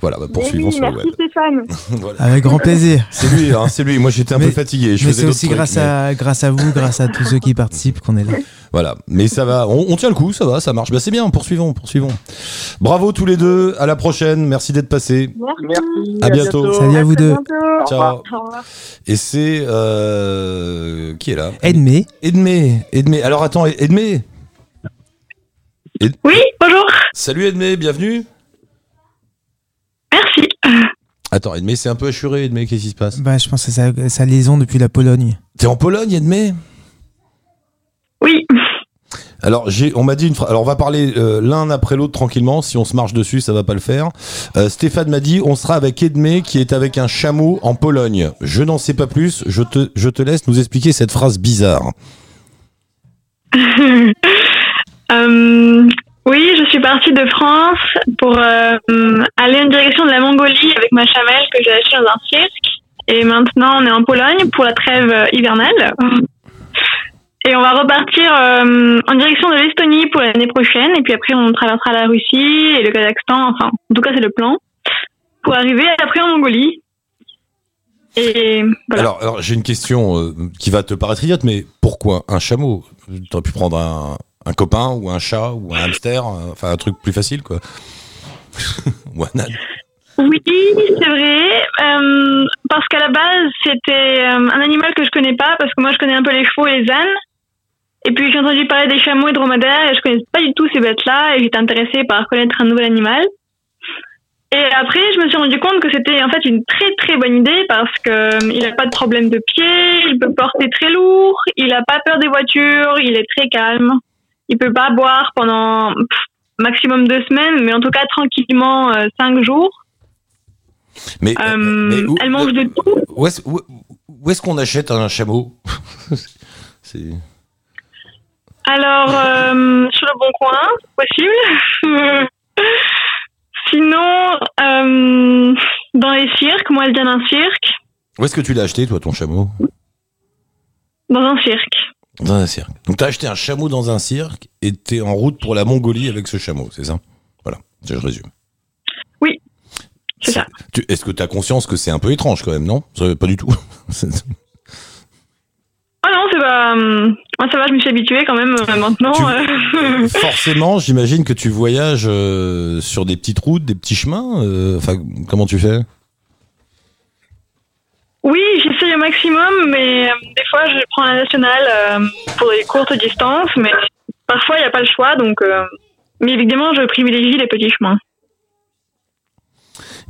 [SPEAKER 4] Voilà, bah, poursuivons
[SPEAKER 6] oui,
[SPEAKER 4] sur le
[SPEAKER 6] merci
[SPEAKER 4] web.
[SPEAKER 6] Stéphane.
[SPEAKER 4] Voilà.
[SPEAKER 3] Avec grand plaisir.
[SPEAKER 4] C'est lui, hein, c'est lui. Moi, j'étais un
[SPEAKER 3] Mais-
[SPEAKER 4] peu fatigué. Je
[SPEAKER 3] Mais c'est aussi
[SPEAKER 4] trucs,
[SPEAKER 3] grâce
[SPEAKER 4] mais-
[SPEAKER 3] à, grâce à vous, grâce à tous ceux qui participent qu'on est là.
[SPEAKER 4] Voilà, mais ça va, on, on tient le coup, ça va, ça marche. Bah c'est bien, poursuivons, poursuivons. Bravo tous les deux, à la prochaine, merci d'être passés.
[SPEAKER 6] Merci.
[SPEAKER 7] Merci.
[SPEAKER 4] À bientôt.
[SPEAKER 3] Salut à vous deux.
[SPEAKER 6] bientôt.
[SPEAKER 7] Au
[SPEAKER 4] Ciao.
[SPEAKER 7] revoir.
[SPEAKER 6] Au revoir.
[SPEAKER 4] Et c'est euh, qui est là?
[SPEAKER 3] Edmé,
[SPEAKER 4] Edmé, Edmé. Alors attends, Edmé. Ed-
[SPEAKER 9] Oui, bonjour.
[SPEAKER 4] Salut Edmé, bienvenue.
[SPEAKER 9] Merci.
[SPEAKER 4] Attends, Edmé, c'est un peu assuré, Edmé, qu'est-ce qui se passe?
[SPEAKER 3] Bah, je pense que c'est sa, sa liaison depuis la Pologne.
[SPEAKER 4] T'es en Pologne, Edmé?
[SPEAKER 9] Oui.
[SPEAKER 4] Alors, on m'a dit une phrase. Alors, on va parler euh, l'un après l'autre tranquillement. Si on se marche dessus, ça va pas le faire. Euh, Stéphane m'a dit, on sera avec Edmé qui est avec un chameau en Pologne. Je n'en sais pas plus. Je te, je te laisse nous expliquer cette phrase bizarre.
[SPEAKER 9] Euh, oui, je suis partie de France pour euh, aller en direction de la Mongolie avec ma chamelle que j'ai achetée dans un cirque. Et maintenant, on est en Pologne pour la trêve hivernale. Et on va repartir euh, en direction de l'Estonie pour l'année prochaine. Et puis après, on traversera la Russie et le Kazakhstan. Enfin, en tout cas, c'est le plan. Pour arriver après en Mongolie. Et voilà.
[SPEAKER 4] Alors, alors j'ai une question euh, qui va te paraître idiote, mais pourquoi un chameau? T'aurais pu prendre un, un copain ou un chat ou un hamster, euh, enfin un truc plus facile, quoi. ou un âne.
[SPEAKER 9] Oui, c'est vrai. euh, parce qu'à la base, c'était euh, un animal que je connais pas, parce que moi, je connais un peu les chevaux et les ânes. Et puis, j'ai entendu parler des chameaux et dromadaires, et je connais pas du tout ces bêtes-là, et j'étais intéressée par connaître un nouvel animal. Et après, je me suis rendu compte que c'était en fait une très très bonne idée parce que euh, il a pas de problème de pied, il peut porter très lourd, il a pas peur des voitures, il est très calme, il peut pas boire pendant pff, maximum deux semaines, mais en tout cas tranquillement euh, cinq jours.
[SPEAKER 4] Mais,
[SPEAKER 9] Euh,
[SPEAKER 4] mais où,
[SPEAKER 9] elle mange de tout.
[SPEAKER 4] où est-ce, qu'on achète un chameau? C'est
[SPEAKER 9] Alors, euh, sur le bon coin, possible. Sinon, euh, dans les cirques, moi, elle vient d'un cirque.
[SPEAKER 4] où est-ce que tu l'as acheté, toi, ton chameau?
[SPEAKER 9] Dans un cirque.
[SPEAKER 4] Dans un cirque. Donc t'as acheté un chameau dans un cirque et t'es en route pour la Mongolie avec ce chameau, c'est ça? Voilà, je résume.
[SPEAKER 9] Oui, c'est ça.
[SPEAKER 4] Est-ce que t'as conscience que c'est un peu étrange quand même, non? Pas du tout.
[SPEAKER 9] Ah non, c'est pas. euh, moi, ça va, je me suis habituée quand même euh, maintenant.
[SPEAKER 4] Tu-
[SPEAKER 9] euh.
[SPEAKER 4] Forcément, j'imagine que tu voyages euh, sur des petites routes, des petits chemins. euh, Enfin, comment tu fais?
[SPEAKER 9] Oui, j'essaye au maximum, mais euh, des fois, je prends la nationale euh, pour des courtes distances, mais parfois, il n'y a pas le choix, donc. euh, Mais évidemment, je privilégie les petits chemins.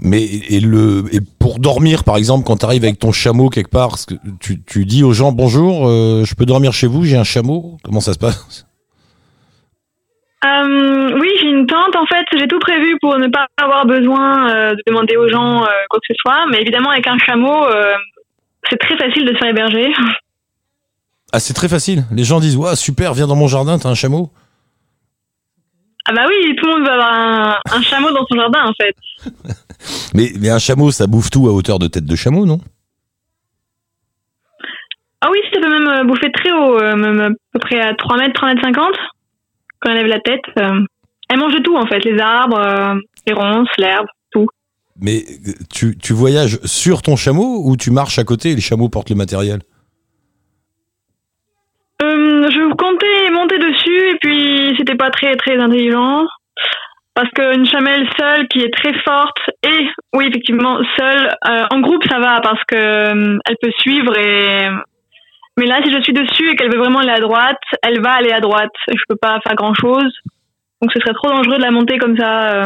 [SPEAKER 4] Mais et le et pour dormir, par exemple, quand tu arrives avec ton chameau quelque part, tu, tu dis aux gens bonjour, euh, je peux dormir chez vous, j'ai un chameau. Comment ça se passe?
[SPEAKER 9] Euh, oui, j'ai une tente. En fait, j'ai tout prévu pour ne pas avoir besoin euh, de demander aux gens quoi que ce soit. Mais évidemment, avec un chameau, c'est très facile de se faire héberger.
[SPEAKER 4] Ah, c'est très facile. Les gens disent ouais super, viens dans mon jardin, t'as un chameau.
[SPEAKER 9] Ah bah oui, tout le monde va avoir un, un chameau dans son jardin, en fait.
[SPEAKER 4] Mais mais un chameau, ça bouffe tout à hauteur de tête de chameau, non?
[SPEAKER 9] Ah oui, ça peut même euh, bouffer très haut, euh, même à peu près à 3 mètres, 3 mètres 50. Quand elle lève la tête, euh, elle mange tout, en fait. Les arbres, les ronces, l'herbe, tout.
[SPEAKER 4] Mais tu, tu voyages sur ton chameau ou tu marches à côté et les chameaux portent le matériel?
[SPEAKER 9] Euh, je comptais monter dessus et puis c'était pas très très intelligent parce qu'une chamelle seule qui est très forte et oui effectivement seule euh, en groupe ça va parce que euh, elle peut suivre et mais là si je suis dessus et qu'elle veut vraiment aller à droite elle va aller à droite je peux pas faire grand chose donc ce serait trop dangereux de la monter comme ça euh.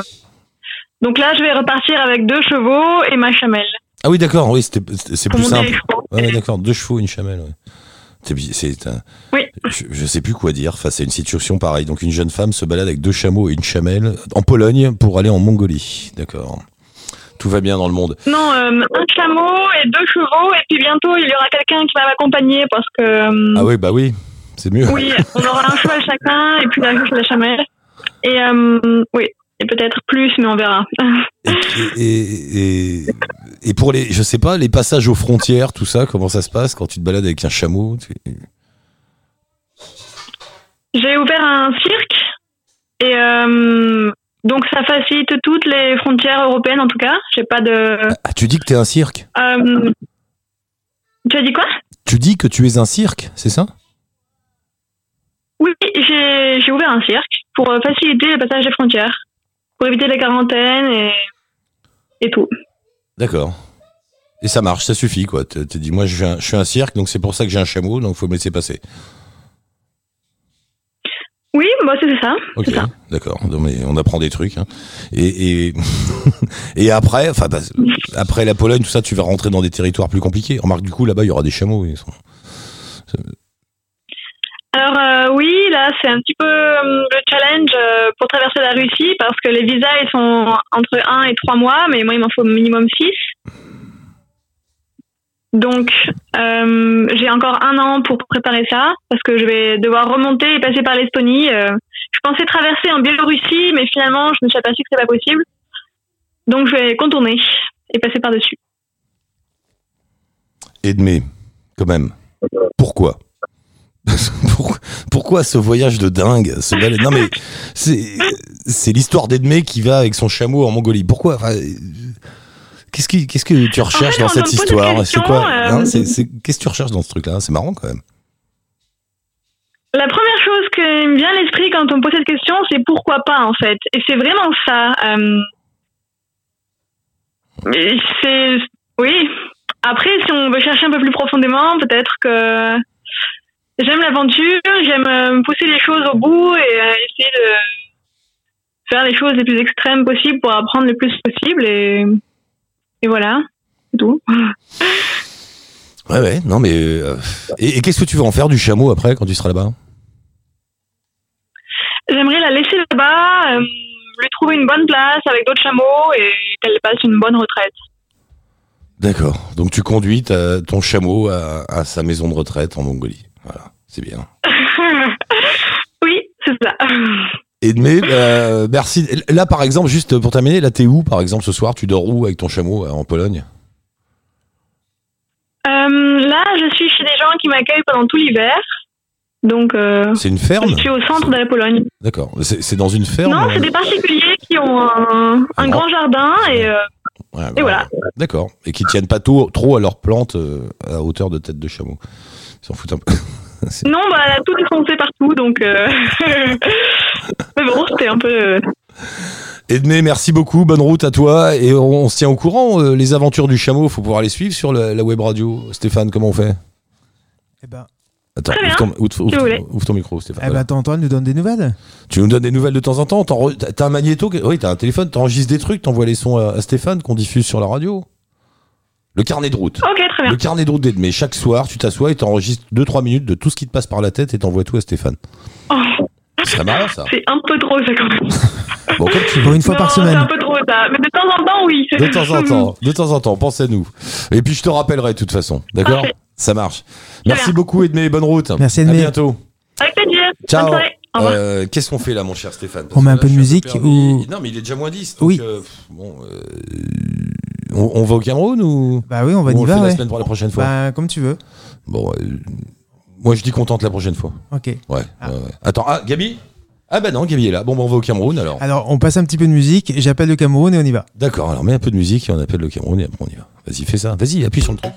[SPEAKER 9] donc là je vais repartir avec deux chevaux et ma chamelle
[SPEAKER 4] Ah oui, d'accord, oui, c'était- c'est plus simple. ouais, d'accord, deux chevaux, une chamelle. ouais. C'est un-
[SPEAKER 9] Oui.
[SPEAKER 4] Je, je sais plus quoi dire face à une situation pareille. Donc une jeune femme se balade avec deux chameaux et une chamelle en Pologne pour aller en Mongolie. D'accord. Tout va bien dans le monde.
[SPEAKER 9] Non, euh, un chameau et deux chevaux, et puis bientôt il y aura quelqu'un qui va m'accompagner parce que euh,
[SPEAKER 4] Ah oui, bah oui, c'est mieux.
[SPEAKER 9] oui, on aura un cheval chacun et puis la, la chamelle. Et euh, oui, et peut-être plus, mais on verra.
[SPEAKER 4] Et, et, et, et pour les, je sais pas, les passages aux frontières, tout ça, comment ça se passe quand tu te balades avec un chameau tu-
[SPEAKER 9] J'ai ouvert un cirque et euh, donc ça facilite toutes les frontières européennes en tout cas. J'ai pas de.
[SPEAKER 4] Ah, tu dis que t'es un cirque?
[SPEAKER 9] Euh, tu as dit quoi?
[SPEAKER 4] Tu dis que tu es un cirque, c'est ça?
[SPEAKER 9] Oui, j'ai j'ai ouvert un cirque pour euh, faciliter le passage des frontières, pour éviter les quarantaines et, et tout.
[SPEAKER 4] D'accord. Et ça marche, ça suffit, quoi. Tu te dis, moi, je suis, un, je suis un cirque, donc c'est pour ça que j'ai un chameau, donc faut me laisser passer.
[SPEAKER 9] Oui, bah c'est ça.
[SPEAKER 4] Ok,
[SPEAKER 9] ça.
[SPEAKER 4] d'accord. Non, mais on apprend des trucs. hein. Et, et, et après, enfin, bah, après la Pologne, tout ça, tu vas rentrer dans des territoires plus compliqués. Remarque, du coup, là-bas, il y aura des chameaux. Ils sont...
[SPEAKER 9] Alors euh, oui, là c'est un petit peu euh, le challenge euh, pour traverser la Russie parce que les visas ils sont entre 1 et 3 mois, mais moi il m'en faut au minimum 6. Donc j'ai encore un an pour préparer ça parce que je vais devoir remonter et passer par l'Estonie. Je pensais traverser en Biélorussie, mais finalement je me suis aperçue que c'est pas possible. Donc je vais contourner et passer par-dessus.
[SPEAKER 4] Edmé, quand même. Pourquoi? Pour- Pourquoi ce voyage de dingue ce Non mais c'est c'est l'histoire d'Edmé qui va avec son chameau en Mongolie. Pourquoi? Enfin, Qu'est-ce qui- qu'est-ce que tu recherches
[SPEAKER 9] fait,
[SPEAKER 4] dans cette histoire? C'est quoi?
[SPEAKER 9] euh,
[SPEAKER 4] hein, Qu'est-ce que tu recherches dans ce truc-là? C'est marrant quand même.
[SPEAKER 9] La première chose qui me vient à l'esprit quand on me pose cette question, c'est pourquoi pas en fait? Et c'est vraiment ça. euh, c'est oui. Après, si on veut chercher un peu plus profondément, peut-être que j'aime l'aventure, j'aime euh, pousser les choses au bout et euh, essayer de faire les choses les plus extrêmes possibles pour apprendre le plus possible et, et voilà, c'est tout.
[SPEAKER 4] Ouais ouais. Non mais euh, et, et qu'est-ce que tu vas en faire du chameau après quand tu seras là-bas?
[SPEAKER 9] J'aimerais la laisser là-bas, euh, lui trouver une bonne place avec d'autres chameaux et qu'elle passe une bonne retraite.
[SPEAKER 4] D'accord. Donc tu conduis ta- ton chameau à, à sa maison de retraite en Mongolie. Voilà, c'est bien.
[SPEAKER 9] oui, c'est ça.
[SPEAKER 4] Edmé, euh, merci. Là, par exemple, juste pour terminer, là, t'es où, par exemple, ce soir? Tu dors où avec ton chameau euh, en Pologne?
[SPEAKER 9] Euh, là, je suis chez des gens qui m'accueillent pendant tout l'hiver. Donc, euh,
[SPEAKER 4] C'est une ferme?
[SPEAKER 9] je suis au centre de la Pologne.
[SPEAKER 4] D'accord. C'est dans une ferme
[SPEAKER 9] non, c'est des particuliers qui ont un, un grand jardin et, et voilà.
[SPEAKER 4] D'accord. Et qui tiennent pas tôt- trop à leurs plantes à hauteur de tête de chameau. S'en foutent un peu.
[SPEAKER 9] Non, bah, elle a tout défoncé partout, donc. euh, Mais bon, c'était un peu. euh,
[SPEAKER 4] Edmé, merci beaucoup. Bonne route à toi. Et on, on se tient au courant. euh, les aventures du chameau, faut pouvoir les suivre sur la, la web radio. Stéphane, comment on fait?
[SPEAKER 3] Eh ben,
[SPEAKER 4] Attends, ouvre ton, ouvre-
[SPEAKER 9] si
[SPEAKER 4] ouvre-
[SPEAKER 9] vous voulez.
[SPEAKER 4] ouvre ton micro, Stéphane.
[SPEAKER 3] eh ben, attends, Antoine nous donne des nouvelles.
[SPEAKER 4] Tu nous donnes des nouvelles de temps en temps T'as un magnéto Oui, t'as un téléphone, t'enregistres des trucs, t'envoies les sons à, à Stéphane qu'on diffuse sur la radio. Le carnet de route.
[SPEAKER 9] Ok, très bien.
[SPEAKER 4] Le carnet de route d'Edmé. Chaque soir, tu t'assois et t'enregistres 2-3 minutes de tout ce qui te passe par la tête et t'envoies tout à Stéphane.
[SPEAKER 9] Oh,
[SPEAKER 4] C'est marrant ça.
[SPEAKER 9] c'est un peu trop, ça, quand même.
[SPEAKER 4] Bon, comme tu veux.
[SPEAKER 3] une fois
[SPEAKER 9] Non,
[SPEAKER 3] par
[SPEAKER 9] C'est un
[SPEAKER 3] semaine.
[SPEAKER 9] peu trop, ça. Mais de temps en temps, oui.
[SPEAKER 4] De temps en temps, de temps en temps, pense à nous. Et puis je te rappellerai de toute façon. D'accord. Ça marche. Merci
[SPEAKER 9] bien.
[SPEAKER 4] beaucoup Edmé, bonne route.
[SPEAKER 3] Merci,
[SPEAKER 4] À
[SPEAKER 3] Edmé.
[SPEAKER 4] bientôt.
[SPEAKER 9] Avec plaisir.
[SPEAKER 4] Ciao. Euh, Qu'est-ce qu'on fait là, mon cher Stéphane?
[SPEAKER 3] On met un peu de musique ou-
[SPEAKER 4] Non, mais il est déjà moins 10. Donc,
[SPEAKER 3] Oui.
[SPEAKER 4] euh, pff, bon, euh, on, on va au Cameroun ou?
[SPEAKER 3] Bah oui, on va
[SPEAKER 4] ou
[SPEAKER 3] y
[SPEAKER 4] le fait
[SPEAKER 3] va,
[SPEAKER 4] la semaine pour la prochaine fois?
[SPEAKER 3] Bah, comme tu veux.
[SPEAKER 4] Bon, euh, moi je dis qu'on tente la prochaine fois.
[SPEAKER 3] Ok.
[SPEAKER 4] Ouais,
[SPEAKER 3] Ah.
[SPEAKER 4] ouais, ouais. Attends, ah, Gabi? Ah bah non, Gabi est là. Bon, bah, on va au Cameroun alors.
[SPEAKER 3] Alors, on passe un petit peu de musique, j'appelle le Cameroun et on y va.
[SPEAKER 4] D'accord, alors mets un peu de musique et on appelle le Cameroun et après on y va. Vas-y, fais ça. Vas-y, appuie sur le truc.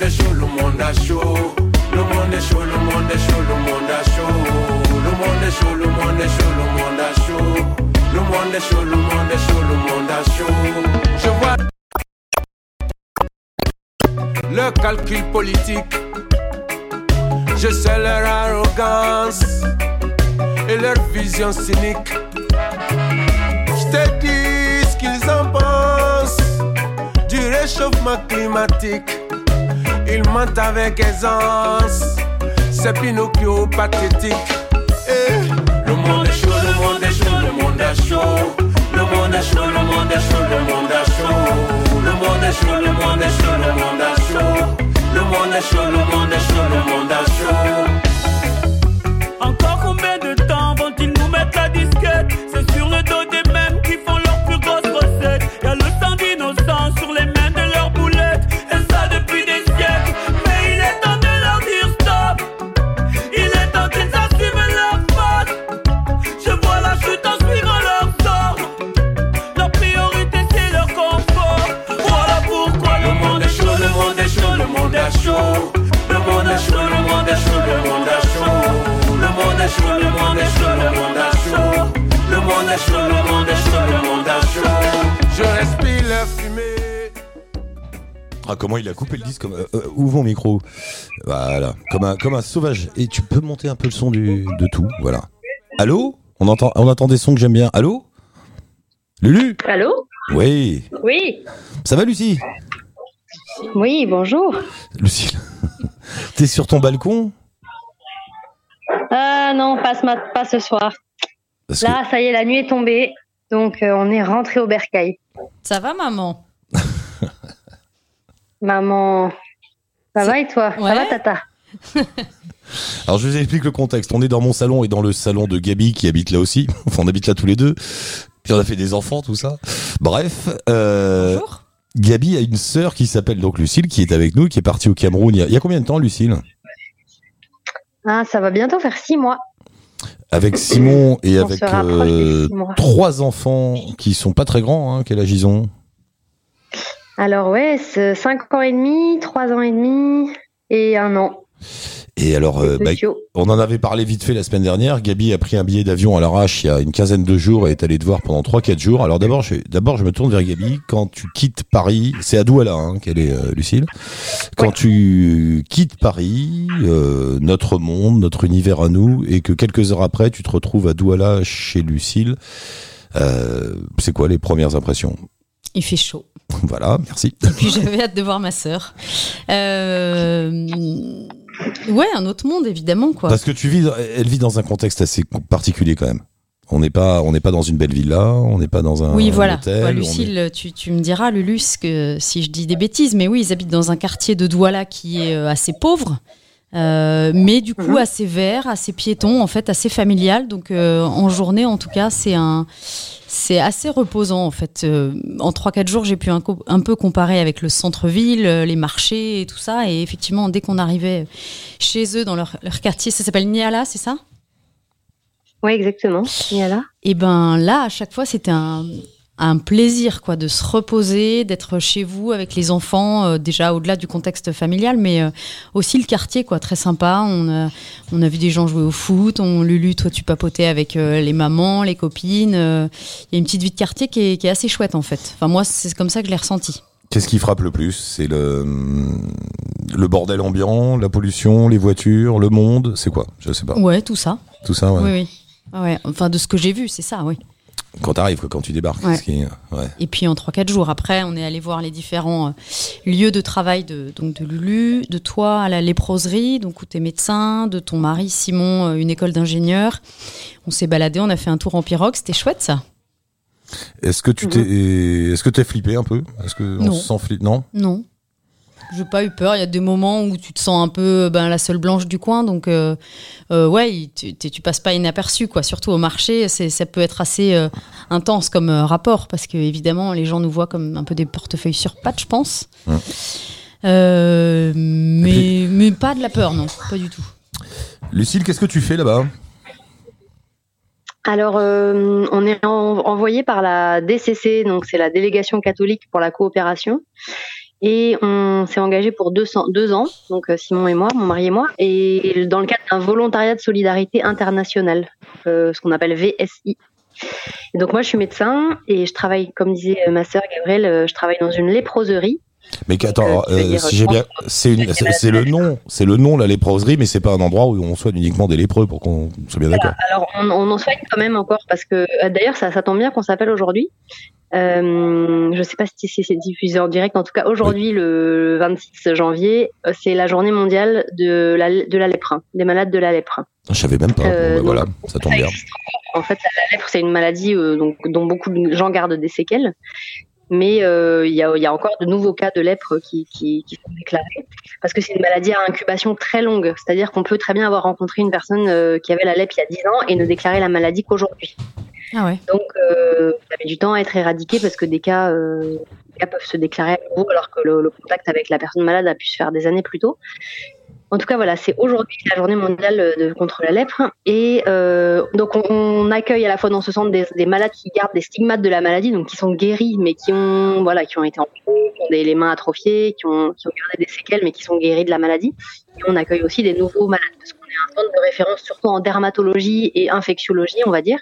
[SPEAKER 10] Monde est chaud, le monde est chaud. Le monde est chaud, le monde est chaud, le monde est chaud. Le monde est chaud, le monde est chaud, le monde est chaud. Le monde est chaud, le monde est chaud, le monde est chaud. Je vois le calcul politique. Je sais leur arrogance et leur vision cynique. Je te dis ce qu'ils en pensent du réchauffement climatique. Ils mentent avec aisance, c'est Pinocchio pathétique. Eh, Le monde est chaud, le monde est chaud, le monde est chaud. Le monde est chaud, le monde est chaud, le monde est chaud. Le monde est chaud, le monde est chaud, le monde est chaud. Le monde est chaud, le monde est chaud, le monde est
[SPEAKER 4] Coupé le disque comme, euh, euh, Ouvre mon micro. Voilà, comme un, comme un sauvage. Et tu peux monter un peu le son du, de tout. Voilà. Allô? On entend, on entend des sons que j'aime bien. Allô? Lulu?
[SPEAKER 11] Allô?
[SPEAKER 4] Oui.
[SPEAKER 11] Oui.
[SPEAKER 4] Ça va, Lucie?
[SPEAKER 11] Oui, bonjour.
[SPEAKER 4] Lucie, t'es sur ton balcon?
[SPEAKER 11] Ah non, pas ce, pas ce soir.
[SPEAKER 4] Parce
[SPEAKER 11] Là, ça y est, la nuit est tombée. Donc, euh, on est rentré au bercail.
[SPEAKER 12] Ça va, maman?
[SPEAKER 11] Maman, ça va et toi? Ça va, tata?
[SPEAKER 4] Alors je vous explique le contexte. On est dans mon salon et dans le salon de Gabi qui habite là aussi. Enfin, on habite là tous les deux. Puis on a fait des enfants, tout ça. Bref. Euh, Gabi a une sœur qui s'appelle donc Lucille, qui est avec nous, qui est partie au Cameroun. Il y a, il y a combien de temps, Lucille?
[SPEAKER 11] Ah, ça va bientôt faire six mois.
[SPEAKER 4] Avec Simon et
[SPEAKER 11] On
[SPEAKER 4] avec euh, trois enfants qui sont pas très grands. Hein, quel âge ils ont?
[SPEAKER 11] Alors, ouais, c'est cinq ans et demi, trois ans et demi et un an.
[SPEAKER 4] Et alors, euh, bah, on en avait parlé vite fait la semaine dernière. Gabi a pris un billet d'avion à l'arrache il y a une quinzaine de jours et est allée te voir pendant 3-4 jours. Alors d'abord, je, d'abord, je me tourne vers Gabi. Quand tu quittes Paris, c'est à Douala hein, qu'elle est, euh, Lucille. Quand tu quittes Paris, euh, notre monde, notre univers à nous, et que quelques heures après, tu te retrouves à Douala chez Lucille, euh, c'est quoi les premières impressions?
[SPEAKER 12] Il fait chaud.
[SPEAKER 4] Voilà, merci.
[SPEAKER 12] Et puis j'avais hâte de voir ma sœur. Euh, Ouais, un autre monde, évidemment, quoi.
[SPEAKER 4] Parce que tu vis, elle vit dans un contexte assez particulier quand même. On n'est pas, on n'est pas dans une belle villa, on n'est pas dans un
[SPEAKER 12] Oui, voilà.
[SPEAKER 4] hôtel,
[SPEAKER 12] Ouais,
[SPEAKER 4] est-
[SPEAKER 12] Lucille, tu, tu me diras, Lulu, ce que, si je dis des bêtises, mais oui, ils habitent dans un quartier de Douala qui est euh, assez pauvre, euh, mais du coup assez vert, assez piéton, en fait, assez familial. Donc euh, en journée, en tout cas, c'est un, c'est assez reposant en fait. Euh, en 3-4 jours, j'ai pu un, peu comparer avec le centre-ville, euh, les marchés et tout ça. Et effectivement, dès qu'on arrivait chez eux, dans leur, leur quartier, ça s'appelle Niala, c'est ça?
[SPEAKER 11] Oui, exactement. Niala.
[SPEAKER 12] Et ben là, à chaque fois, c'était un, un plaisir quoi de se reposer, d'être chez vous avec les enfants, euh, déjà au-delà du contexte familial, mais euh, aussi le quartier quoi, très sympa. On a, on a vu des gens jouer au foot. On Lulu, toi tu papotais avec euh, les mamans, les copines. euh, Il y a une petite vie de quartier qui est, qui est assez chouette en fait. Enfin moi, c'est comme ça que je l'ai ressenti.
[SPEAKER 4] Qu'est-ce qui frappe le plus? C'est le, le bordel ambiant, la pollution, les voitures, le monde? C'est quoi? Je sais pas.
[SPEAKER 12] Ouais, tout ça.
[SPEAKER 4] Tout ça, ouais.
[SPEAKER 12] Oui, oui. Ouais. Enfin, de ce que j'ai vu, c'est ça, oui.
[SPEAKER 4] Quand t'arrives, quoi, quand tu débarques.
[SPEAKER 12] Ouais.
[SPEAKER 4] ce qui est- ouais.
[SPEAKER 12] Et puis en 3-4 jours après, on est allé voir les différents euh, lieux de travail de, donc de Lulu, de toi à la léproserie, donc où t'es médecin, de ton mari Simon, euh, une école d'ingénieur. On s'est baladé, on a fait un tour en pirogue, c'était chouette ça.
[SPEAKER 4] Est-ce que tu t'es, est-ce que t'es flippé un peu? Est-ce que on
[SPEAKER 12] Non.
[SPEAKER 4] se sent flippé Non?
[SPEAKER 12] Non. J'ai pas eu peur. Il y a des moments où tu te sens un peu ben, la seule blanche du coin, donc euh, euh, ouais, tu, tu, tu passes pas inaperçu, quoi. Surtout au marché, ça peut être assez euh, intense comme euh, rapport, parce que évidemment, les gens nous voient comme un peu des portefeuilles sur pattes, je pense.
[SPEAKER 4] Ouais.
[SPEAKER 12] Euh, mais, mais pas de la peur, non, pas du tout.
[SPEAKER 4] Lucille, qu'est-ce que tu fais là-bas?
[SPEAKER 11] Alors, euh, on est en- envoyé par la DCC, donc c'est la délégation catholique pour la coopération. Et on s'est engagé pour 200, deux ans, donc euh, Simon et moi, mon mari et moi, et dans le cadre d'un volontariat de solidarité internationale, euh, ce qu'on appelle VSI. Et donc moi, je suis médecin et je travaille, comme disait ma sœur Gabrielle, euh, je travaille dans une léproserie.
[SPEAKER 4] Mais attends,
[SPEAKER 11] Euh,
[SPEAKER 4] si j'ai bien, c'est le nom, c'est le nom la léproserie, mais c'est pas un endroit où on soigne uniquement des lépreux pour qu'on soit bien d'accord.
[SPEAKER 11] Alors, on, on en soigne quand même encore parce que euh, d'ailleurs, ça, ça tombe bien qu'on s'appelle aujourd'hui. Euh, je sais pas si c'est diffusé en direct. En tout cas, aujourd'hui, le 26 janvier, euh, c'est la journée mondiale de la, de la lèpre, des malades de la lèpre.
[SPEAKER 4] Je savais même pas.
[SPEAKER 11] Euh,
[SPEAKER 4] bah,
[SPEAKER 11] donc,
[SPEAKER 4] voilà, ça tombe bien.
[SPEAKER 11] En fait, la lèpre, c'est une maladie euh, donc, dont beaucoup de gens gardent des séquelles. Mais euh, il y, a, il y a encore de nouveaux cas de lèpre qui, qui, qui sont déclarés parce que c'est une maladie à incubation très longue. C'est-à-dire qu'on peut très bien avoir rencontré une personne euh, qui avait la lèpre il y a 10 ans et ne déclarer la maladie qu'aujourd'hui.
[SPEAKER 12] Ah ouais.
[SPEAKER 11] Donc, euh, ça met du temps à être éradiqué parce que des cas, euh, des cas peuvent se déclarer à nouveau alors que le, le contact avec la personne malade a pu se faire des années plus tôt. En tout cas, voilà, c'est aujourd'hui la journée mondiale de, contre la lèpre. Et euh, donc, on, accueille à la fois dans ce centre des, des malades qui gardent des stigmates de la maladie, donc qui sont guéris, mais qui ont, voilà, qui ont été amputées, qui ont des, les mains atrophiées, qui ont, qui ont gardé des séquelles, mais qui sont guéris de la maladie. Et on accueille aussi des nouveaux malades, parce qu'on est un centre de référence surtout en dermatologie et infectiologie, on va dire.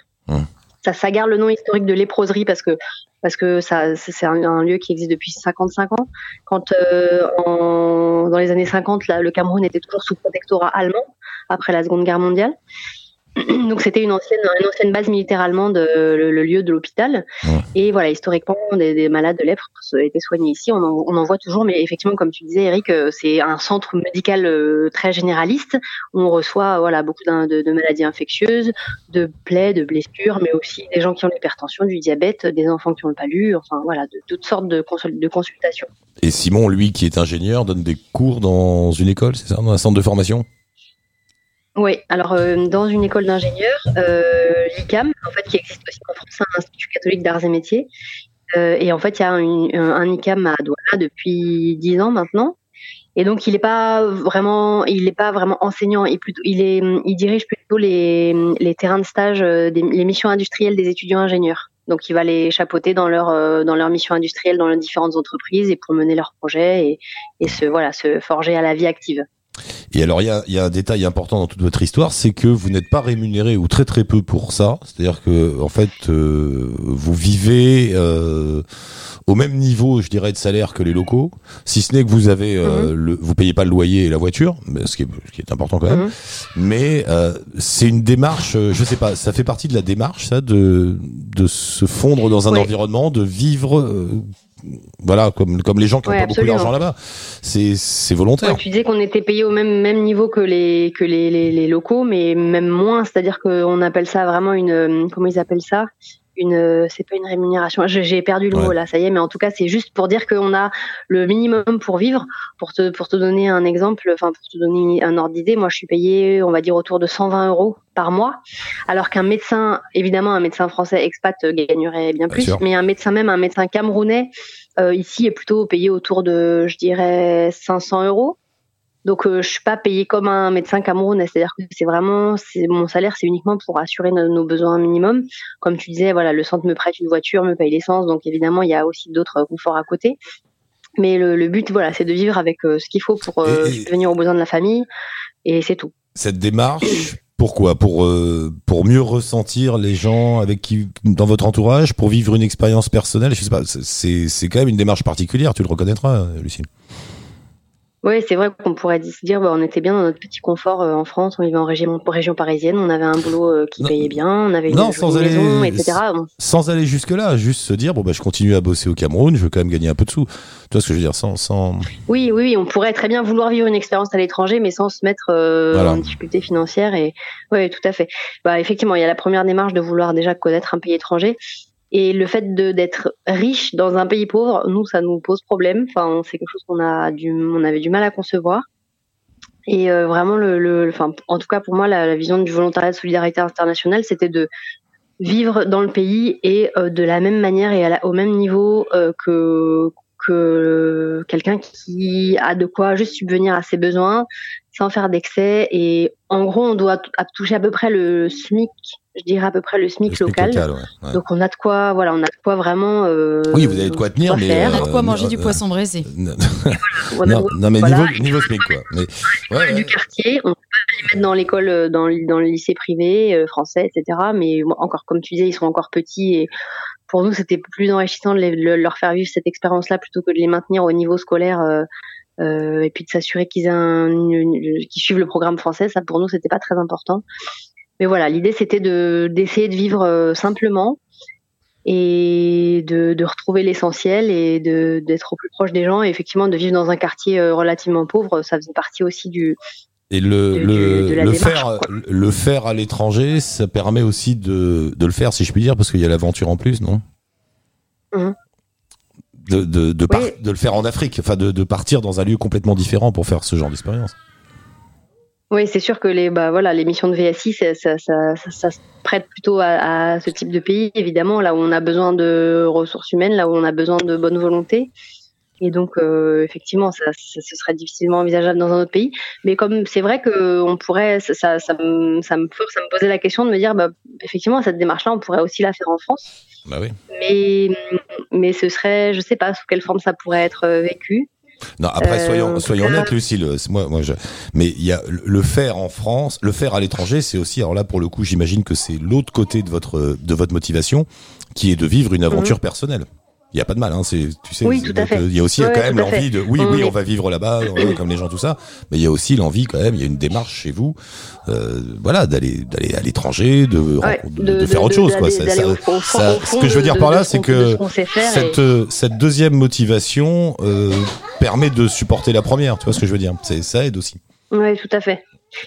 [SPEAKER 11] Ça, ça garde le nom historique de léproserie parce que parce que ça c'est un, un lieu qui existe depuis 55 ans. Quand euh, en, dans les années 50, là, le Cameroun était toujours sous protectorat allemand après la Seconde Guerre mondiale. Donc c'était une ancienne, une ancienne base militaire allemande, le, le lieu de l'hôpital. Et voilà, historiquement, des, des malades de lèpre étaient soignés ici. On en, on en voit toujours, mais effectivement, comme tu disais, Eric, euh, c'est un centre médical euh, très généraliste on reçoit voilà beaucoup de, de maladies infectieuses, de plaies, de blessures, mais aussi des gens qui ont l'hypertension, du diabète, des enfants qui ont le palu, enfin voilà, de toutes sortes de, consul- de consultations.
[SPEAKER 4] Et Simon, lui, qui est ingénieur, donne des cours dans une école, c'est ça, dans un centre de formation?
[SPEAKER 11] Oui, alors euh, dans une école d'ingénieurs, euh, l'ICAM, en fait, qui existe aussi en France, un institut catholique d'arts et métiers. Euh, et en fait, il y a un, ICAM à Douala depuis 10 ans maintenant. Et donc, il n'est pas vraiment, il est pas vraiment enseignant. Il, plutôt, il, est, il dirige plutôt les, terrains de stage, les missions industrielles des étudiants ingénieurs. Donc, il va les chapeauter dans leur dans leur mission industrielle dans les différentes entreprises et pour mener leurs projets et, et se voilà se forger à la vie active.
[SPEAKER 4] Et alors, il y a, y a un détail important dans toute votre histoire, c'est que vous n'êtes pas rémunéré ou très très peu pour ça. C'est-à-dire que, en fait, euh, vous vivez euh, au même niveau, je dirais, de salaire que les locaux, si ce n'est que vous avez, euh, le, vous payez pas le loyer et la voiture, mais ce qui est, ce qui est important quand même.
[SPEAKER 11] Mhm.
[SPEAKER 4] Mais euh, c'est une démarche, euh, je sais pas, ça fait partie de la démarche, ça, de de se fondre dans un
[SPEAKER 11] Oui.
[SPEAKER 4] environnement, de vivre. Voilà, comme, comme les gens qui n'ont
[SPEAKER 11] Ouais,
[SPEAKER 4] pas beaucoup d'argent là-bas. C'est, c'est volontaire.
[SPEAKER 11] Ouais, tu disais qu'on était payé au même même niveau que les que les, les, les locaux, mais même moins. C'est-à-dire qu'on appelle ça vraiment une euh, comment ils appellent ça? Une c'est pas une rémunération. J'ai perdu le mot là, ça y est. Mais en tout cas, c'est juste pour dire qu'on a le minimum pour vivre. Pour te pour te donner un exemple, enfin pour te donner un ordre d'idée, moi je suis payé, on va dire autour de 120 euros par mois, alors qu'un médecin, évidemment un médecin français expat gagnerait bien plus,
[SPEAKER 13] sûr.
[SPEAKER 11] mais un médecin même un médecin camerounais euh, ici est plutôt payé autour de, je dirais, 500 euros. Donc euh, je suis pas payée comme un médecin camerounais, c'est-à-dire que c'est vraiment, mon salaire, c'est uniquement pour assurer nos, nos besoins minimums. Comme tu disais, voilà, le centre me prête une voiture, me paye l'essence, donc évidemment il y a aussi d'autres euh, conforts à côté. Mais le, le but, voilà, c'est de vivre avec euh, ce qu'il faut pour subvenir aux besoins de la famille, et c'est tout.
[SPEAKER 4] cette démarche pourquoi? Pour euh, pour mieux ressentir les gens avec qui dans votre entourage? Pour vivre une expérience personnelle? Je sais pas c'est c'est quand même une démarche particulière tu le reconnaîtras Lucille
[SPEAKER 11] Oui, c'est vrai qu'on pourrait se dire, bah, on était bien dans notre petit confort euh, en France, on vivait en région, région parisienne, on avait un boulot euh, qui payait bien, on avait une
[SPEAKER 4] non sans aller
[SPEAKER 11] maison, etc. Bon.
[SPEAKER 4] sans aller jusque là juste se dire bon bah je continue à bosser au Cameroun je veux quand même gagner un peu de sous tu vois ce que je veux dire? Sans sans
[SPEAKER 11] Oui, oui, oui, on pourrait très bien vouloir vivre une expérience à l'étranger, mais sans se mettre euh,
[SPEAKER 4] Voilà.
[SPEAKER 11] en difficulté financière. Et oui, tout à fait. Bah, effectivement, il y a la première démarche de vouloir déjà connaître un pays étranger. Et le fait d'être riche dans un pays pauvre, nous, ça nous pose problème. Enfin, c'est quelque chose qu'on a du, on avait du mal à concevoir. Et euh, vraiment, le, enfin, en tout cas pour moi, la, vision du volontariat de solidarité internationale, c'était de vivre dans le pays et euh, de la même manière et au même niveau euh, que que quelqu'un qui a de quoi juste subvenir à ses besoins sans faire d'excès et en gros on doit toucher à peu près le SMIC je dirais à peu près le SMIC,
[SPEAKER 4] Le SMIC
[SPEAKER 11] local,
[SPEAKER 4] local, ouais, ouais.
[SPEAKER 11] donc on a de quoi voilà on a de quoi vraiment euh,
[SPEAKER 4] Oui, vous avez de quoi tenir, mais.
[SPEAKER 11] faire.
[SPEAKER 12] On a de quoi
[SPEAKER 4] euh,
[SPEAKER 12] manger
[SPEAKER 4] euh,
[SPEAKER 12] du poisson braisé.
[SPEAKER 4] Non, mais
[SPEAKER 11] voilà.
[SPEAKER 4] niveau, niveau SMIC, quoi. Mais, ouais,
[SPEAKER 11] du quartier, on peut pas les mettre dans l'école, euh, dans, le- dans le lycée privé euh, français, etc. Mais bon, encore, comme tu disais, ils sont encore petits et pour nous, c'était plus enrichissant de, les- de leur faire vivre cette expérience-là plutôt que de les maintenir au niveau scolaire euh, euh, et puis de s'assurer qu'ils suivent le programme français. Ça, pour nous, c'était pas très important. Mais voilà, l'idée, c'était de d'essayer de vivre euh, simplement et de, de retrouver l'essentiel et de d'être au plus proche des gens et effectivement de vivre dans un quartier euh, relativement pauvre ça faisait partie aussi du
[SPEAKER 4] Et le,
[SPEAKER 11] de-
[SPEAKER 4] le,
[SPEAKER 11] de
[SPEAKER 4] le
[SPEAKER 11] démarche,
[SPEAKER 4] faire, le faire à l'étranger, ça permet aussi de, de le faire, si je puis dire, parce qu'il y a l'aventure en plus, non?
[SPEAKER 11] Mhm.
[SPEAKER 4] de,
[SPEAKER 11] Oui.
[SPEAKER 4] de le faire en Afrique, enfin de, de partir dans un lieu complètement différent pour faire ce genre d'expérience.
[SPEAKER 11] Oui, c'est sûr que les bah voilà les missions de VSI ça, ça, ça, ça- ça se prête plutôt à, à ce type de pays évidemment là où on a besoin de ressources humaines là où on a besoin de bonne volonté. Et donc euh, effectivement ça, ça- ce serait difficilement envisageable dans un autre pays. Mais comme c'est vrai que on pourrait ça, ça, ça me ça me force à me poser la question de me dire bah effectivement cette démarche là on pourrait aussi la faire en France.
[SPEAKER 4] Bah oui.
[SPEAKER 11] mais mais ce serait je sais pas sous quelle forme ça pourrait être euh, vécu
[SPEAKER 4] Non, après,
[SPEAKER 11] Euh,
[SPEAKER 4] soyons,
[SPEAKER 11] en
[SPEAKER 4] soyons
[SPEAKER 11] cas-
[SPEAKER 4] honnêtes, Lucille. euh, Moi, moi, je... Mais il y a le- faire en France, le faire à l'étranger, c'est aussi. Alors là, pour le coup, j'imagine que c'est l'autre côté de votre de votre motivation, qui est de vivre une aventure personnelle. Il y a pas de mal, hein. C'est, tu sais.
[SPEAKER 11] Mhm. Oui,
[SPEAKER 4] euh, Il y a aussi
[SPEAKER 11] Ouais,
[SPEAKER 4] quand même l'envie de. Oui, oui, on va vivre là-bas, euh, comme les gens, tout ça. Mais il y a aussi l'envie quand même. Il y a une démarche chez vous, euh, voilà, d'aller d'aller à l'étranger, de,
[SPEAKER 11] Ouais,
[SPEAKER 4] de,
[SPEAKER 11] de-
[SPEAKER 4] de faire autre chose, quoi. Ça-
[SPEAKER 11] fond-
[SPEAKER 4] ça- ce que je veux dire par là, c'est que cette
[SPEAKER 11] et-
[SPEAKER 4] euh, cette deuxième motivation euh, permet de supporter la première. Tu vois ce que je veux dire ça aide aussi.
[SPEAKER 11] Oui, tout à fait.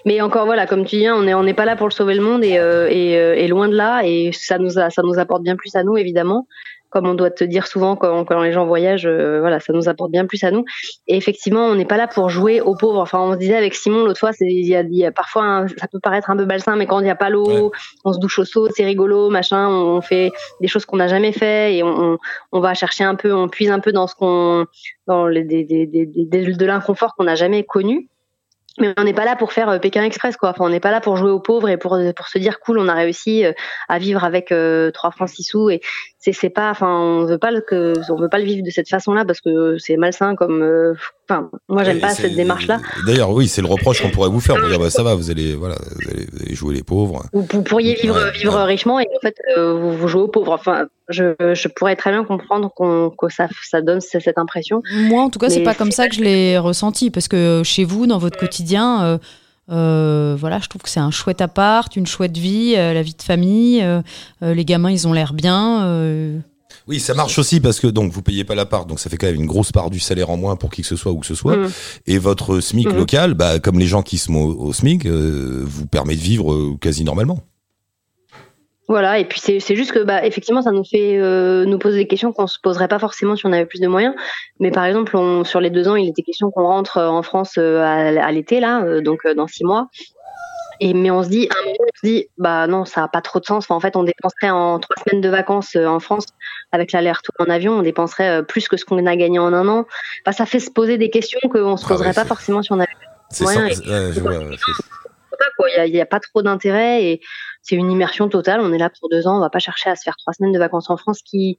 [SPEAKER 11] Mais encore voilà, comme tu dis, hein, on n'est pas là pour sauver le monde et, euh, euh, et loin de là. Et ça nous apporte bien plus à nous évidemment. Comme on doit te dire souvent quand, quand les gens voyagent, euh, voilà, ça nous apporte bien plus à nous. Et effectivement, on n'est pas là pour jouer aux pauvres. Enfin, on se disait avec Simon l'autre fois, c'est il y a, il y a parfois un- ça peut paraître un peu balsin, mais quand il n'y a pas l'eau, on se douche au seau, c'est rigolo, machin. On fait des choses qu'on n'a jamais fait et on, on, on va chercher un peu, on puise un peu dans ce qu'on, dans les, des, des, des, des- de l'inconfort qu'on n'a jamais connu. Mais on n'est pas là pour faire euh, Pékin Express, quoi. Enfin, on n'est pas là pour jouer aux pauvres et pour pour se dire cool, on a réussi euh, à vivre avec euh, 3 francs 6 sous. Et c'est c'est pas, enfin, on veut pas le que, on veut pas le vivre de cette façon-là parce que c'est malsain comme. euh, Enfin, moi j'aime pas cette démarche-là.
[SPEAKER 4] D'ailleurs, oui, c'est le reproche qu'on pourrait vous faire. Pour dire, bah, ça va, vous allez, voilà, vous allez, vous allez jouer les pauvres.
[SPEAKER 11] Vous, vous pourriez vivre
[SPEAKER 4] Ouais,
[SPEAKER 11] vivre richement et en fait euh, vous, vous jouez aux pauvres. Enfin, je, je pourrais très bien comprendre qu'on que ça ça donne cette impression.
[SPEAKER 12] Moi, en tout cas, c'est pas comme ça que je l'ai ressenti, parce que chez vous, dans votre quotidien, euh, euh, voilà, je trouve que c'est un chouette appart, une chouette vie, euh, la vie de famille. euh, euh, les gamins, ils ont l'air bien. euh,
[SPEAKER 4] Oui, ça marche aussi parce que donc vous payez pas l'appart, donc ça fait quand même une grosse part du salaire en moins pour qui que ce soit où que ce soit.
[SPEAKER 11] Mm.
[SPEAKER 4] Et votre SMIC
[SPEAKER 11] Mhm.
[SPEAKER 4] local, bah, comme les gens qui sont au, au SMIC, euh, vous permet de vivre euh, quasi normalement.
[SPEAKER 11] Voilà, et puis c'est juste que bah effectivement ça nous fait euh, nous poser des questions qu'on se poserait pas forcément si on avait plus de moyens. Mais par exemple, on, sur les deux ans, il était question qu'on rentre euh, en France euh, à, à l'été là, donc dans six mois. Et mais on se dit, à un moment, on se dit, bah non, ça a pas trop de sens. Enfin, en fait, on dépenserait en trois semaines de vacances en France avec l'aller-retour en avion, on dépenserait plus que ce qu'on a gagné en un an. Bah, ça fait se poser des questions qu'on se
[SPEAKER 4] Ah
[SPEAKER 11] poserait
[SPEAKER 4] ouais,
[SPEAKER 11] pas forcément si on avait quoi. Il y a, pas trop d'intérêt et c'est une immersion totale. On est là pour deux ans. On va pas chercher à se faire trois semaines de vacances en France qui,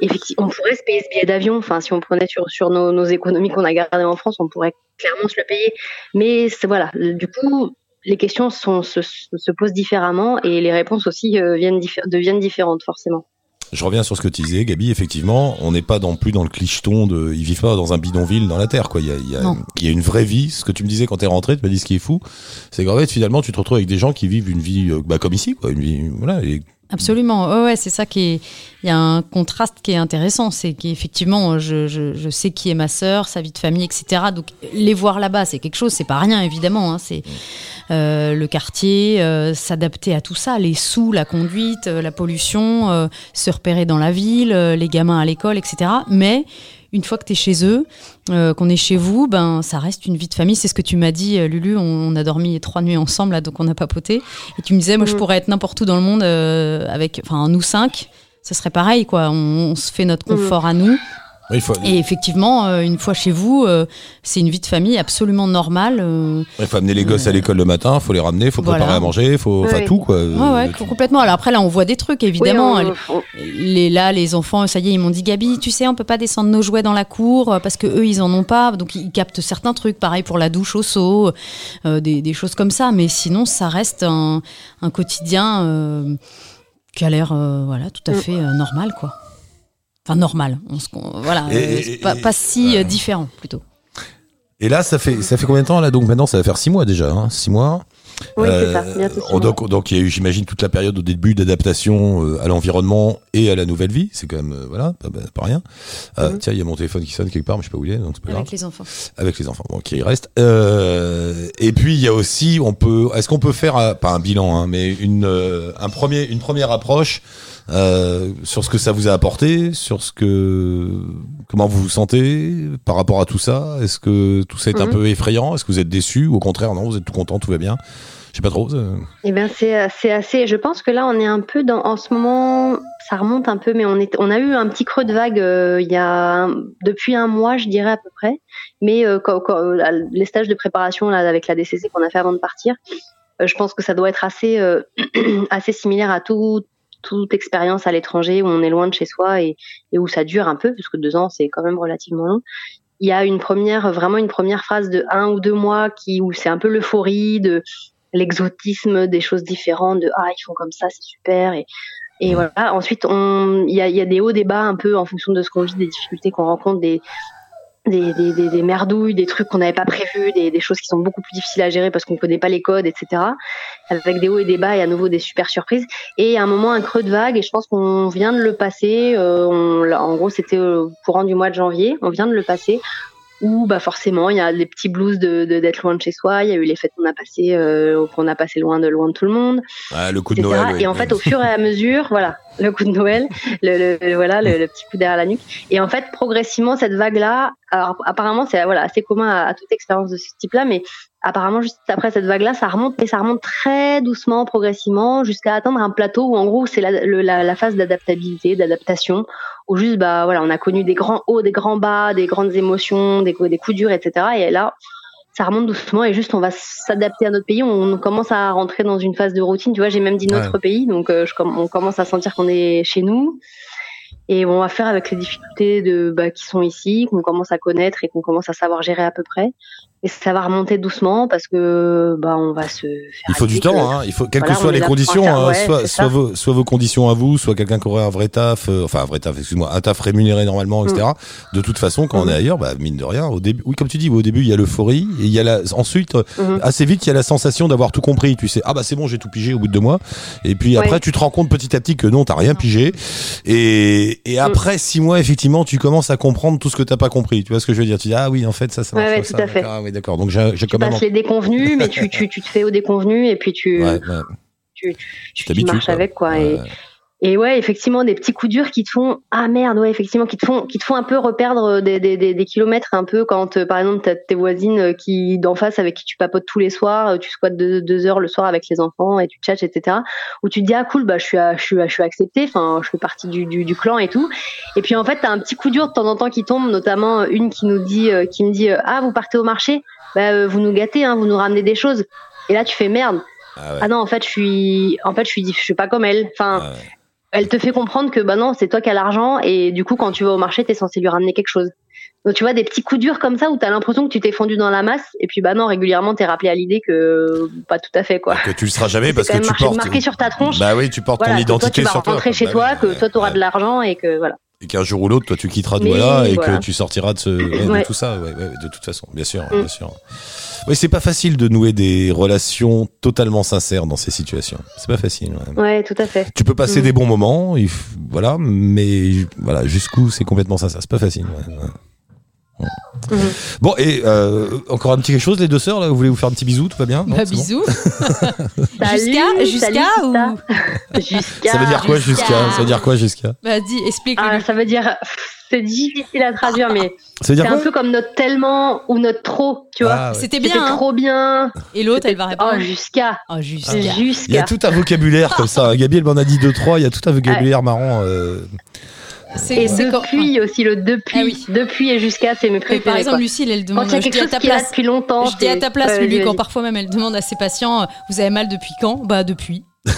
[SPEAKER 11] effectivement, on pourrait se payer ce billet d'avion. Enfin, si on prenait sur, nos, économies qu'on a gardées en France, on pourrait clairement se le payer. Mais voilà, du coup, les questions se, se posent différemment et les réponses aussi euh, viennent deviennent différentes forcément.
[SPEAKER 4] Je reviens sur ce que tu disais, Gabi. Effectivement, on n'est pas non plus dans le clicheton de. Ils vivent pas dans un bidonville dans la terre, quoi. Il y a, il y a,
[SPEAKER 12] Non.
[SPEAKER 4] il y a une vraie vie. Ce que tu me disais quand t'es rentré, tu m'as dit ce qui est fou, c'est qu'en fait, finalement, tu te retrouves avec des gens qui vivent une vie, euh, bah, comme ici, quoi. Une vie, voilà. Et
[SPEAKER 12] Absolument, ouais, c'est ça qui est. Il y a un contraste qui est intéressant, c'est qu'effectivement, je, je, sais qui est ma sœur, sa vie de famille, etc. Donc les voir là-bas, c'est quelque chose, c'est pas rien évidemment. Hein, c'est euh, le quartier, euh, s'adapter à tout ça, les sous, la conduite, euh, la pollution, se repérer dans la ville, les gamins à l'école, etc. Mais une fois que tu es chez eux, euh, qu'on est chez vous, ben ça reste une vie de famille. C'est ce que tu m'as dit, euh, Lulu. On, on a dormi trois nuits ensemble, là, donc on a papoté. Et tu me disais, moi, je
[SPEAKER 11] Mhm.
[SPEAKER 12] pourrais être n'importe où dans le monde euh, avec, enfin, nous cinq. Ça serait pareil, quoi. On, on se fait notre confort à nous.
[SPEAKER 4] Oui, il faut,
[SPEAKER 12] Et effectivement, euh, une fois chez vous, euh, c'est une vie de famille absolument normale. euh,
[SPEAKER 4] il faut amener les gosses à l'école le matin, faut les ramener, faut
[SPEAKER 12] Voilà.
[SPEAKER 4] préparer à manger, faut, enfin
[SPEAKER 11] Oui.
[SPEAKER 4] tout quoi.
[SPEAKER 12] Ouais, ouais, complètement. Alors après, là, on voit des trucs, évidemment.
[SPEAKER 11] Oui, on- on-
[SPEAKER 12] les, là, les enfants, ça y est, ils m'ont dit, Gabi, tu sais, on peut pas descendre nos jouets dans la cour parce que eux, ils en ont pas. Donc, ils captent certains trucs. Pareil pour la douche au seau, euh, des, des choses comme ça. Mais sinon, ça reste un, un quotidien euh, qui a l'air, euh, voilà, tout à fait euh, normal, quoi. Enfin, normal. On se, con- voilà,
[SPEAKER 4] Et-
[SPEAKER 12] euh,
[SPEAKER 4] et-
[SPEAKER 12] pas, pas si euh, différent, plutôt.
[SPEAKER 4] Et là, ça fait ça fait combien de temps là? Donc maintenant, ça va faire six mois déjà, hein, six mois.
[SPEAKER 11] Oui, c'est
[SPEAKER 4] Euh,
[SPEAKER 11] ça, bientôt mois.
[SPEAKER 4] donc, donc il y a eu, j'imagine, toute la période au début d'adaptation euh, à l'environnement et à la nouvelle vie. C'est quand même, voilà, pas, pas- pas rien. Euh, Tiens, il y a mon téléphone qui sonne quelque part, mais je sais pas où il est, donc c'est pas grave.
[SPEAKER 12] Avec les enfants.
[SPEAKER 4] Avec les enfants, bon, qui il reste. Euh, et puis il y a aussi, on peut, est-ce qu'on peut faire, pas un bilan, hein, mais une, un premier, une première approche euh, sur ce que ça vous a apporté, sur ce que, comment vous vous sentez par rapport à tout ça? Est-ce que tout ça est un
[SPEAKER 11] Mhm.
[SPEAKER 4] peu effrayant? Est-ce que vous êtes déçu? Ou au contraire non, vous êtes tout content, tout va bien? Je sais pas trop. euh.
[SPEAKER 11] Eh bien, c'est c'est assez. Je pense que là, on est un peu dans. En ce moment, ça remonte un peu, mais on est. On a eu un petit creux de vague euh, il y a un- depuis un mois, je dirais à peu près. Mais euh, quand, quand- euh, là, les stages de préparation là avec la DCC qu'on a fait avant de partir, euh, je pense que ça doit être assez euh, assez similaire à tout toute expérience à l'étranger où on est loin de chez soi et, où ça dure un peu, puisque deux ans c'est quand même relativement long il y a une première, vraiment une première phase de un ou deux mois qui, où c'est un peu l'euphorie de l'exotisme, des choses différentes, de ah, ils font comme ça, c'est super. Et, voilà. Ensuite, il y a, y a des hauts, des bas un peu en fonction de ce qu'on vit, des difficultés qu'on rencontre, des, des, des, des, merdouilles, des trucs qu'on n'avait pas prévus, des, choses qui sont beaucoup plus difficiles à gérer parce qu'on connaît pas les codes, etc. Avec des hauts et des bas et à nouveau des super surprises. Et à un moment, un creux de vague, et je pense qu'on vient de le passer. euh, en gros, c'était au courant du mois de janvier. On vient de le passer où bah forcément il y a les petits blues de d'être loin de chez soi il y a eu les fêtes qu'on a passées euh, qu'on a passé loin de loin de tout le monde
[SPEAKER 4] Ah, le coup de. Noël. oui.
[SPEAKER 11] et en fait au fur et à mesure voilà le coup de Noël le, le- voilà le, le petit coup derrière la nuque et en fait progressivement cette vague là alors apparemment c'est voilà assez commun à, à toute expérience de ce type là mais apparemment juste après cette vague là ça remonte mais ça remonte très doucement progressivement jusqu'à atteindre un plateau où en gros c'est la, la, la phase d'adaptabilité d'adaptation où juste bah voilà on a connu des grands hauts des grands bas des grandes émotions des, des coups durs etc et là ça remonte doucement et juste on va s'adapter à notre pays. On commence à rentrer dans une phase de routine tu vois j'ai même dit notre
[SPEAKER 4] Ouais.
[SPEAKER 11] pays. Donc euh, je, on commence à sentir qu'on est chez nous. Et on va faire avec les difficultés de bah, qui sont ici qu'on commence à connaître et qu'on commence à savoir gérer à peu près et ça va remonter doucement parce que bah on va se faire
[SPEAKER 4] Il faut du temps, hein. Il faut, quelles
[SPEAKER 11] Voilà,
[SPEAKER 4] que soient les conditions,
[SPEAKER 11] faire-
[SPEAKER 4] hein,
[SPEAKER 11] ouais,
[SPEAKER 4] soit, vos, soit vos conditions à vous, soit quelqu'un qui aurait un vrai taf, euh, enfin un vrai taf, excuse-moi, un taf rémunéré normalement, etc.
[SPEAKER 11] Mm.
[SPEAKER 4] De toute façon, quand on est ailleurs, bah, mine de rien, au début, oui, comme tu dis, au début, il y a l'euphorie, et il y a la, ensuite, euh,
[SPEAKER 11] Mhm.
[SPEAKER 4] assez vite, il y a la sensation d'avoir tout compris. Tu sais, ah bah c'est bon, j'ai tout pigé au bout de deux mois. Et puis après,
[SPEAKER 11] Ouais.
[SPEAKER 4] tu te rends compte petit à petit que non, t'as rien pigé. Et, et après six mois, effectivement, tu commences à comprendre tout ce que t'as pas compris. Tu vois ce que je veux dire? Tu dis, ah oui, en fait, ça, ça marche
[SPEAKER 11] ouais, tout
[SPEAKER 4] ça.
[SPEAKER 11] à fait.
[SPEAKER 4] Oui, d'accord. Donc j'ai
[SPEAKER 11] tu
[SPEAKER 4] quand même.
[SPEAKER 11] passes les déconvenus mais tu, tu, tu te fais au déconvenu et puis tu
[SPEAKER 4] Ouais, ouais.
[SPEAKER 11] tu, tu,
[SPEAKER 4] Tu
[SPEAKER 11] tu marches avec quoi et. Et ouais, effectivement, des petits coups durs qui te font ah merde, ouais, effectivement, qui te font qui te font un peu reperdre des, des, des, des kilomètres un peu quand euh, par exemple t'as tes voisines euh, qui d'en face avec qui tu papotes tous les soirs, euh, tu squattes deux, deux heures le soir avec les enfants et tu tchatches etc. Où tu te dis ah cool bah je suis à- je suis à- je suis accepté, enfin je fais partie du, du, du clan et tout. Et puis en fait t'as un petit coup dur de temps en temps qui tombe, notamment une qui nous dit euh, qui me dit euh, ah vous partez au marché, bah euh, vous nous gâtez, hein, vous nous ramenez des choses. Et là tu fais merde.
[SPEAKER 4] Ah ouais.
[SPEAKER 11] Ah non, en fait, je suis, en fait, je suis, je suis pas comme elle. Enfin,
[SPEAKER 4] Ah ouais.
[SPEAKER 11] Elle te fait comprendre que bah non, c'est toi qui as l'argent et du coup, quand tu vas au marché, t'es censé lui ramener quelque chose. Donc tu vois des petits coups durs comme ça où t'as l'impression que tu t'es fondu dans la masse et puis bah non, régulièrement t'es rappelé à l'idée que pas tout à fait quoi.
[SPEAKER 4] que tu le seras jamais parce que tu
[SPEAKER 11] marqué,
[SPEAKER 4] portes
[SPEAKER 11] marqué sur ta tronche.
[SPEAKER 4] bah oui tu portes
[SPEAKER 11] voilà,
[SPEAKER 4] ton
[SPEAKER 11] que toi
[SPEAKER 4] identité
[SPEAKER 11] tu vas
[SPEAKER 4] sur toi
[SPEAKER 11] rentrer chez
[SPEAKER 4] Bah
[SPEAKER 11] toi, que toi t'auras
[SPEAKER 4] ouais.
[SPEAKER 11] de l'argent et que voilà.
[SPEAKER 4] et qu'un jour ou l'autre toi tu quitteras
[SPEAKER 11] Mais
[SPEAKER 4] Douala et
[SPEAKER 11] voilà.
[SPEAKER 4] que tu sortiras de ce ouais, de
[SPEAKER 11] Ouais.
[SPEAKER 4] tout ça ouais, de toute façon bien sûr
[SPEAKER 11] Mm.
[SPEAKER 4] bien sûr oui c'est pas facile de nouer des relations totalement sincères dans ces situations c'est pas facile ouais.
[SPEAKER 11] Ouais, tout à fait.
[SPEAKER 4] tu peux passer
[SPEAKER 11] Mm.
[SPEAKER 4] des bons moments voilà mais voilà jusqu'où c'est complètement sincère c'est pas facile ouais, Bon, et euh, encore un petit quelque chose, les deux sœurs, là, vous voulez vous faire un petit bisou, tout va bien? Non,
[SPEAKER 12] Bah,
[SPEAKER 4] bon
[SPEAKER 12] bisous. Jusqu'à jusqu'à ou
[SPEAKER 11] Jusqu'à.
[SPEAKER 4] Ça veut dire quoi jusqu'à Ça veut dire quoi jusqu'à?
[SPEAKER 12] Vas-y, explique.
[SPEAKER 11] Ah, ça veut dire. C'est difficile à traduire, mais c'est un peu comme notre tellement ou notre trop, tu vois.
[SPEAKER 4] Ah, ouais.
[SPEAKER 12] C'était bien. hein.
[SPEAKER 11] trop bien.
[SPEAKER 12] Et l'autre, elle va répondre.
[SPEAKER 11] Oh, jusqu'à.
[SPEAKER 12] Oh, jusqu'à.
[SPEAKER 4] Il y a
[SPEAKER 11] Jusqu'à.
[SPEAKER 4] tout un vocabulaire comme ça. Gabi, elle m'en a dit deux, trois. Il y a tout un vocabulaire marrant. euh,
[SPEAKER 11] Et
[SPEAKER 12] quand-
[SPEAKER 11] depuis aussi, le depuis. Depuis et jusqu'à, c'est mes
[SPEAKER 12] Oui,
[SPEAKER 11] préférés.
[SPEAKER 12] par exemple,
[SPEAKER 11] quoi.
[SPEAKER 12] Lucille, elle
[SPEAKER 11] Quand
[SPEAKER 12] demande.
[SPEAKER 11] il y a quelque chose est là
[SPEAKER 12] place.
[SPEAKER 11] depuis longtemps.
[SPEAKER 12] Je dis à ta place,
[SPEAKER 11] Ouais,
[SPEAKER 12] Lulu, quand parfois même elle demande à ses patients, euh, vous avez mal depuis quand? Bah depuis.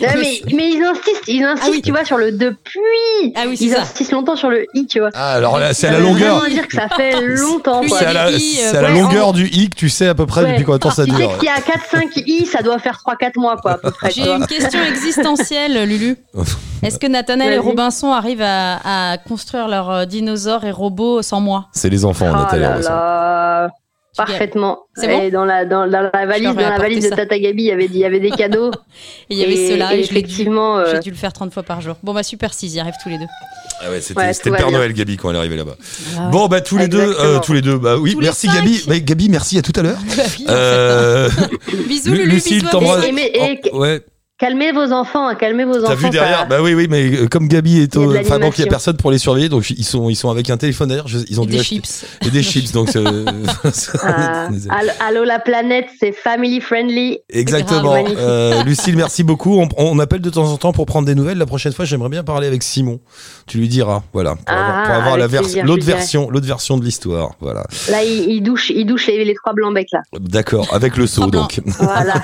[SPEAKER 11] Mais, mais ils insistent, ils insistent, tu vois, sur le depuis.
[SPEAKER 12] Ah oui, c'est
[SPEAKER 11] ils
[SPEAKER 12] ça.
[SPEAKER 11] insistent longtemps sur le i, tu vois.
[SPEAKER 4] Ah, alors là, c'est à
[SPEAKER 11] Ça
[SPEAKER 4] la
[SPEAKER 11] veut
[SPEAKER 4] longueur.
[SPEAKER 11] vraiment dire que ça fait longtemps. quoi.
[SPEAKER 4] C'est à la, c'est à la
[SPEAKER 11] Ouais,
[SPEAKER 4] longueur
[SPEAKER 11] en-
[SPEAKER 4] du i que tu sais à peu près
[SPEAKER 11] Ouais.
[SPEAKER 4] depuis combien de temps ça
[SPEAKER 11] Tu sais
[SPEAKER 4] dure.
[SPEAKER 11] s'il y a 4-5 i, ça doit faire 3-4 mois, quoi, à peu près.
[SPEAKER 12] J'ai une question existentielle, Lulu. Est-ce que Nathanaël et. Robinson arrivent à, à construire leurs euh, dinosaures et robots sans moi?
[SPEAKER 4] C'est les enfants,
[SPEAKER 11] Oh
[SPEAKER 4] Nathalie.
[SPEAKER 11] Parfaitement.
[SPEAKER 12] C'est bon
[SPEAKER 11] Et dans la dans, dans la valise dans la valise de. Tata Gabi, il y avait il y avait des cadeaux.
[SPEAKER 12] Et il y avait
[SPEAKER 11] Et-
[SPEAKER 12] cela.
[SPEAKER 11] et
[SPEAKER 12] dû-
[SPEAKER 11] effectivement, euh,
[SPEAKER 12] J'ai dû le faire 30 fois par jour. Bon, bah super, s'ils y arrivent tous les deux.
[SPEAKER 4] Ah ouais, c'était
[SPEAKER 11] Ouais,
[SPEAKER 4] Père
[SPEAKER 11] bien.
[SPEAKER 4] Noël, Gabi, quand elle est arrivée là-bas.
[SPEAKER 12] Ah ouais.
[SPEAKER 4] Bon, bah tous les deux, euh, tous les deux. Bah oui,
[SPEAKER 12] Tous
[SPEAKER 4] merci. Gabi. Bah, Gabi, merci à tout à l'heure.
[SPEAKER 12] Bah
[SPEAKER 4] Euh,
[SPEAKER 12] Bisous,
[SPEAKER 4] Lucille, t'embrasse.
[SPEAKER 12] vous.
[SPEAKER 11] Et- mais- et-
[SPEAKER 4] Oh, ouais.
[SPEAKER 11] Calmez vos enfants, hein, calmez vos enfants.
[SPEAKER 4] T'as vu derrière
[SPEAKER 11] ça-
[SPEAKER 4] Bah oui, oui, mais euh, comme Gabi est au, enfin donc il y a personne pour les surveiller, donc ils sont ils sont avec un téléphone derrière. je- Ils ont
[SPEAKER 12] Et
[SPEAKER 4] dû
[SPEAKER 12] des
[SPEAKER 4] acheter-
[SPEAKER 12] chips.
[SPEAKER 4] et des chips, donc. euh,
[SPEAKER 11] Ah, Allo, Allo, la planète, c'est family friendly.
[SPEAKER 4] Exactement. Euh, Lucille, merci beaucoup. On, on appelle de temps en temps pour prendre des nouvelles. La prochaine fois, j'aimerais bien parler avec Simon. Tu lui diras, voilà, pour
[SPEAKER 11] Ah,
[SPEAKER 4] avoir, pour avoir la
[SPEAKER 11] avec
[SPEAKER 4] vers-
[SPEAKER 11] plaisir, je
[SPEAKER 4] l'autre version, l'autre version de l'histoire. Voilà.
[SPEAKER 11] Là, il, il douche, il douche les, les trois blancs becs là.
[SPEAKER 4] D'accord. Avec le seau, donc.
[SPEAKER 11] Voilà.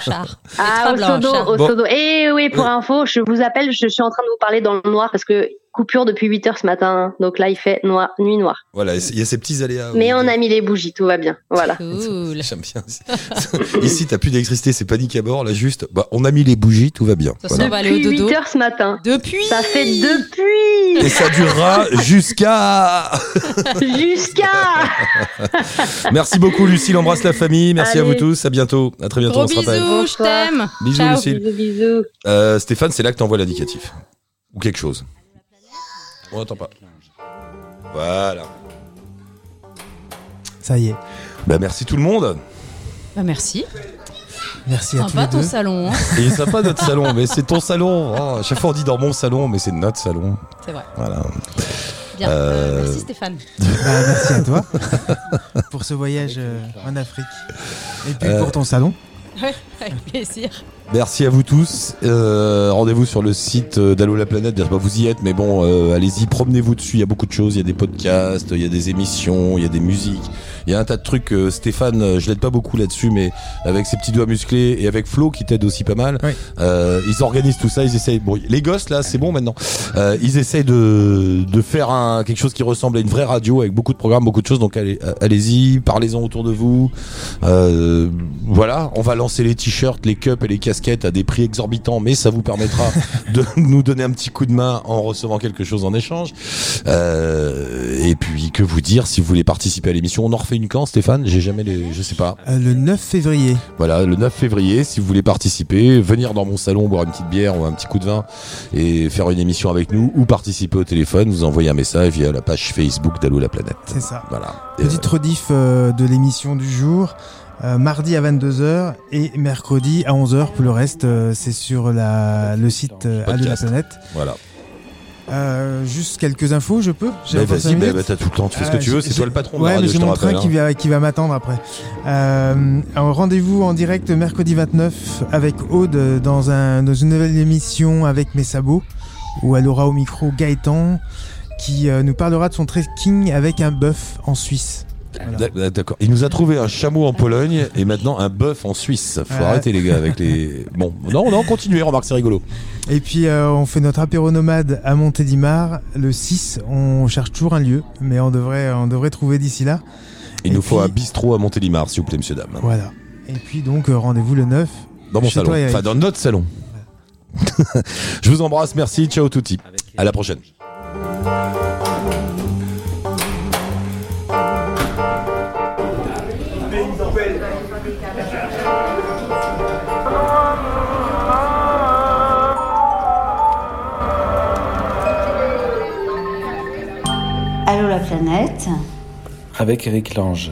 [SPEAKER 11] Ah, au
[SPEAKER 12] blancs,
[SPEAKER 11] sodo,
[SPEAKER 12] chat.
[SPEAKER 11] au. Et oui, pour info, je vous appelle, je suis en train de vous parler dans le noir parce que coupure depuis 8 heures ce matin. Donc là, il fait noir, nuit noire.
[SPEAKER 4] Voilà. Il y a ces petits aléas.
[SPEAKER 11] Mais on a mis les bougies, tout va bien. Voilà.
[SPEAKER 12] Cool.
[SPEAKER 4] J'aime bien. Ici, t'as plus d'électricité, c'est panique à bord. Là, juste, bah, on a mis les bougies, tout va bien.
[SPEAKER 12] Ça,
[SPEAKER 4] Voilà.
[SPEAKER 12] va
[SPEAKER 11] Depuis
[SPEAKER 12] dodo.
[SPEAKER 11] 8 heures ce matin.
[SPEAKER 12] Depuis
[SPEAKER 11] Ça fait depuis
[SPEAKER 4] Et ça durera jusqu'à.
[SPEAKER 11] jusqu'à.
[SPEAKER 4] Merci beaucoup, Lucille. Embrasse la famille. Merci à vous tous. À bientôt. À très bientôt.
[SPEAKER 12] Gros
[SPEAKER 4] on se rappelle.
[SPEAKER 12] bisous, je t'aime.
[SPEAKER 4] Bisous,
[SPEAKER 12] Ciao.
[SPEAKER 4] Lucille.
[SPEAKER 11] Bisous, bisous.
[SPEAKER 4] Euh, Stéphane, c'est là que t'envoies l'indicatif. Ou quelque chose. On n'entend pas. Voilà.
[SPEAKER 3] Ça y est.
[SPEAKER 4] Bah, merci tout le monde.
[SPEAKER 12] Bah, merci.
[SPEAKER 3] Merci à tous
[SPEAKER 12] Sympa
[SPEAKER 3] les
[SPEAKER 12] ton
[SPEAKER 3] deux.
[SPEAKER 12] salon. hein.
[SPEAKER 4] Et il est sympa notre salon, mais c'est ton salon. Oh, à chaque fois on dit dans mon salon, mais c'est notre salon.
[SPEAKER 12] C'est vrai.
[SPEAKER 4] Voilà.
[SPEAKER 12] Bien.
[SPEAKER 4] Euh,
[SPEAKER 12] Merci Stéphane.
[SPEAKER 3] Bah, merci à toi pour ce voyage euh, en Afrique. Et puis
[SPEAKER 4] Euh,
[SPEAKER 3] pour ton salon.
[SPEAKER 12] Ouais, avec plaisir.
[SPEAKER 4] Merci à vous tous. Euh, Rendez-vous sur le site euh, d'Allo la planète. Bien, bah, vous y êtes, mais bon, euh, allez-y, promenez-vous dessus. Il y a beaucoup de choses. Il y a des podcasts, il y a des émissions, il y a des musiques. Il y a un tas de trucs. euh, Stéphane, euh, je l'aide pas beaucoup là-dessus, mais avec ses petits doigts musclés et avec Flo qui t'aide aussi pas mal,
[SPEAKER 3] Oui.
[SPEAKER 4] euh, ils organisent tout ça. Ils essayent. Bon, les gosses là, c'est bon maintenant. Euh, ils essayent de de faire un quelque chose qui ressemble à une vraie radio avec beaucoup de programmes, beaucoup de choses. Donc allez, euh, allez-y, parlez-en autour de vous. Euh, voilà, on va lancer les t-shirts, les cups et les casquettes à des prix exorbitants, mais ça vous permettra de nous donner un petit coup de main en recevant quelque chose en échange. Euh, et puis que vous dire si vous voulez participer à l'émission, on en refait une quand, Stéphane J'ai jamais les, je sais pas.
[SPEAKER 3] Euh, le 9 février.
[SPEAKER 4] Voilà, le 9 février, si vous voulez participer, venir dans mon salon boire une petite bière ou un petit coup de vin et faire une émission avec nous ou participer au téléphone, vous envoyez un message via la page Facebook d'Allo la planète.
[SPEAKER 3] C'est ça.
[SPEAKER 4] Voilà. Et,
[SPEAKER 3] Petite rediff euh, de l'émission du jour. euh, mardi à 22h et mercredi à 11h. Pour le reste, euh, c'est sur la, le site euh, Allo la planète.
[SPEAKER 4] voilà.
[SPEAKER 3] Euh, juste quelques infos, je peux J'ai
[SPEAKER 4] Bah, vas-y, bah, bah, t'as tout le temps, tu fais ce que
[SPEAKER 3] Euh,
[SPEAKER 4] tu veux, c'est toi le patron de la
[SPEAKER 3] Ouais,
[SPEAKER 4] radio,
[SPEAKER 3] mais j'ai mon train qui
[SPEAKER 4] hein.
[SPEAKER 3] va, qui va m'attendre après. Euh, Rendez-vous en direct mercredi 29 avec Aude dans, un, dans une nouvelle émission avec mes sabots où elle aura au micro Gaëtan qui euh, nous parlera de son trekking avec un bœuf en Suisse. Voilà.
[SPEAKER 4] D'accord. Il nous a trouvé un chameau en Pologne et maintenant un bœuf en Suisse. Faut
[SPEAKER 3] Ouais.
[SPEAKER 4] arrêter les gars avec les. Bon, non, non, continuez. Remarque, c'est rigolo.
[SPEAKER 3] Et puis euh, on fait notre apéro nomade à Montélimar le 6. On cherche toujours un lieu, mais on devrait, on devrait trouver d'ici là.
[SPEAKER 4] Il
[SPEAKER 3] Et
[SPEAKER 4] nous faut un bistrot à Montélimar, s'il vous plaît, monsieur dame.
[SPEAKER 3] Voilà. Et puis donc euh, rendez-vous le 9
[SPEAKER 4] Dans mon salon. Enfin, dans notre salon. Je vous embrasse. Merci. Ciao, touti. À la prochaine.
[SPEAKER 2] Avec Eric Lange.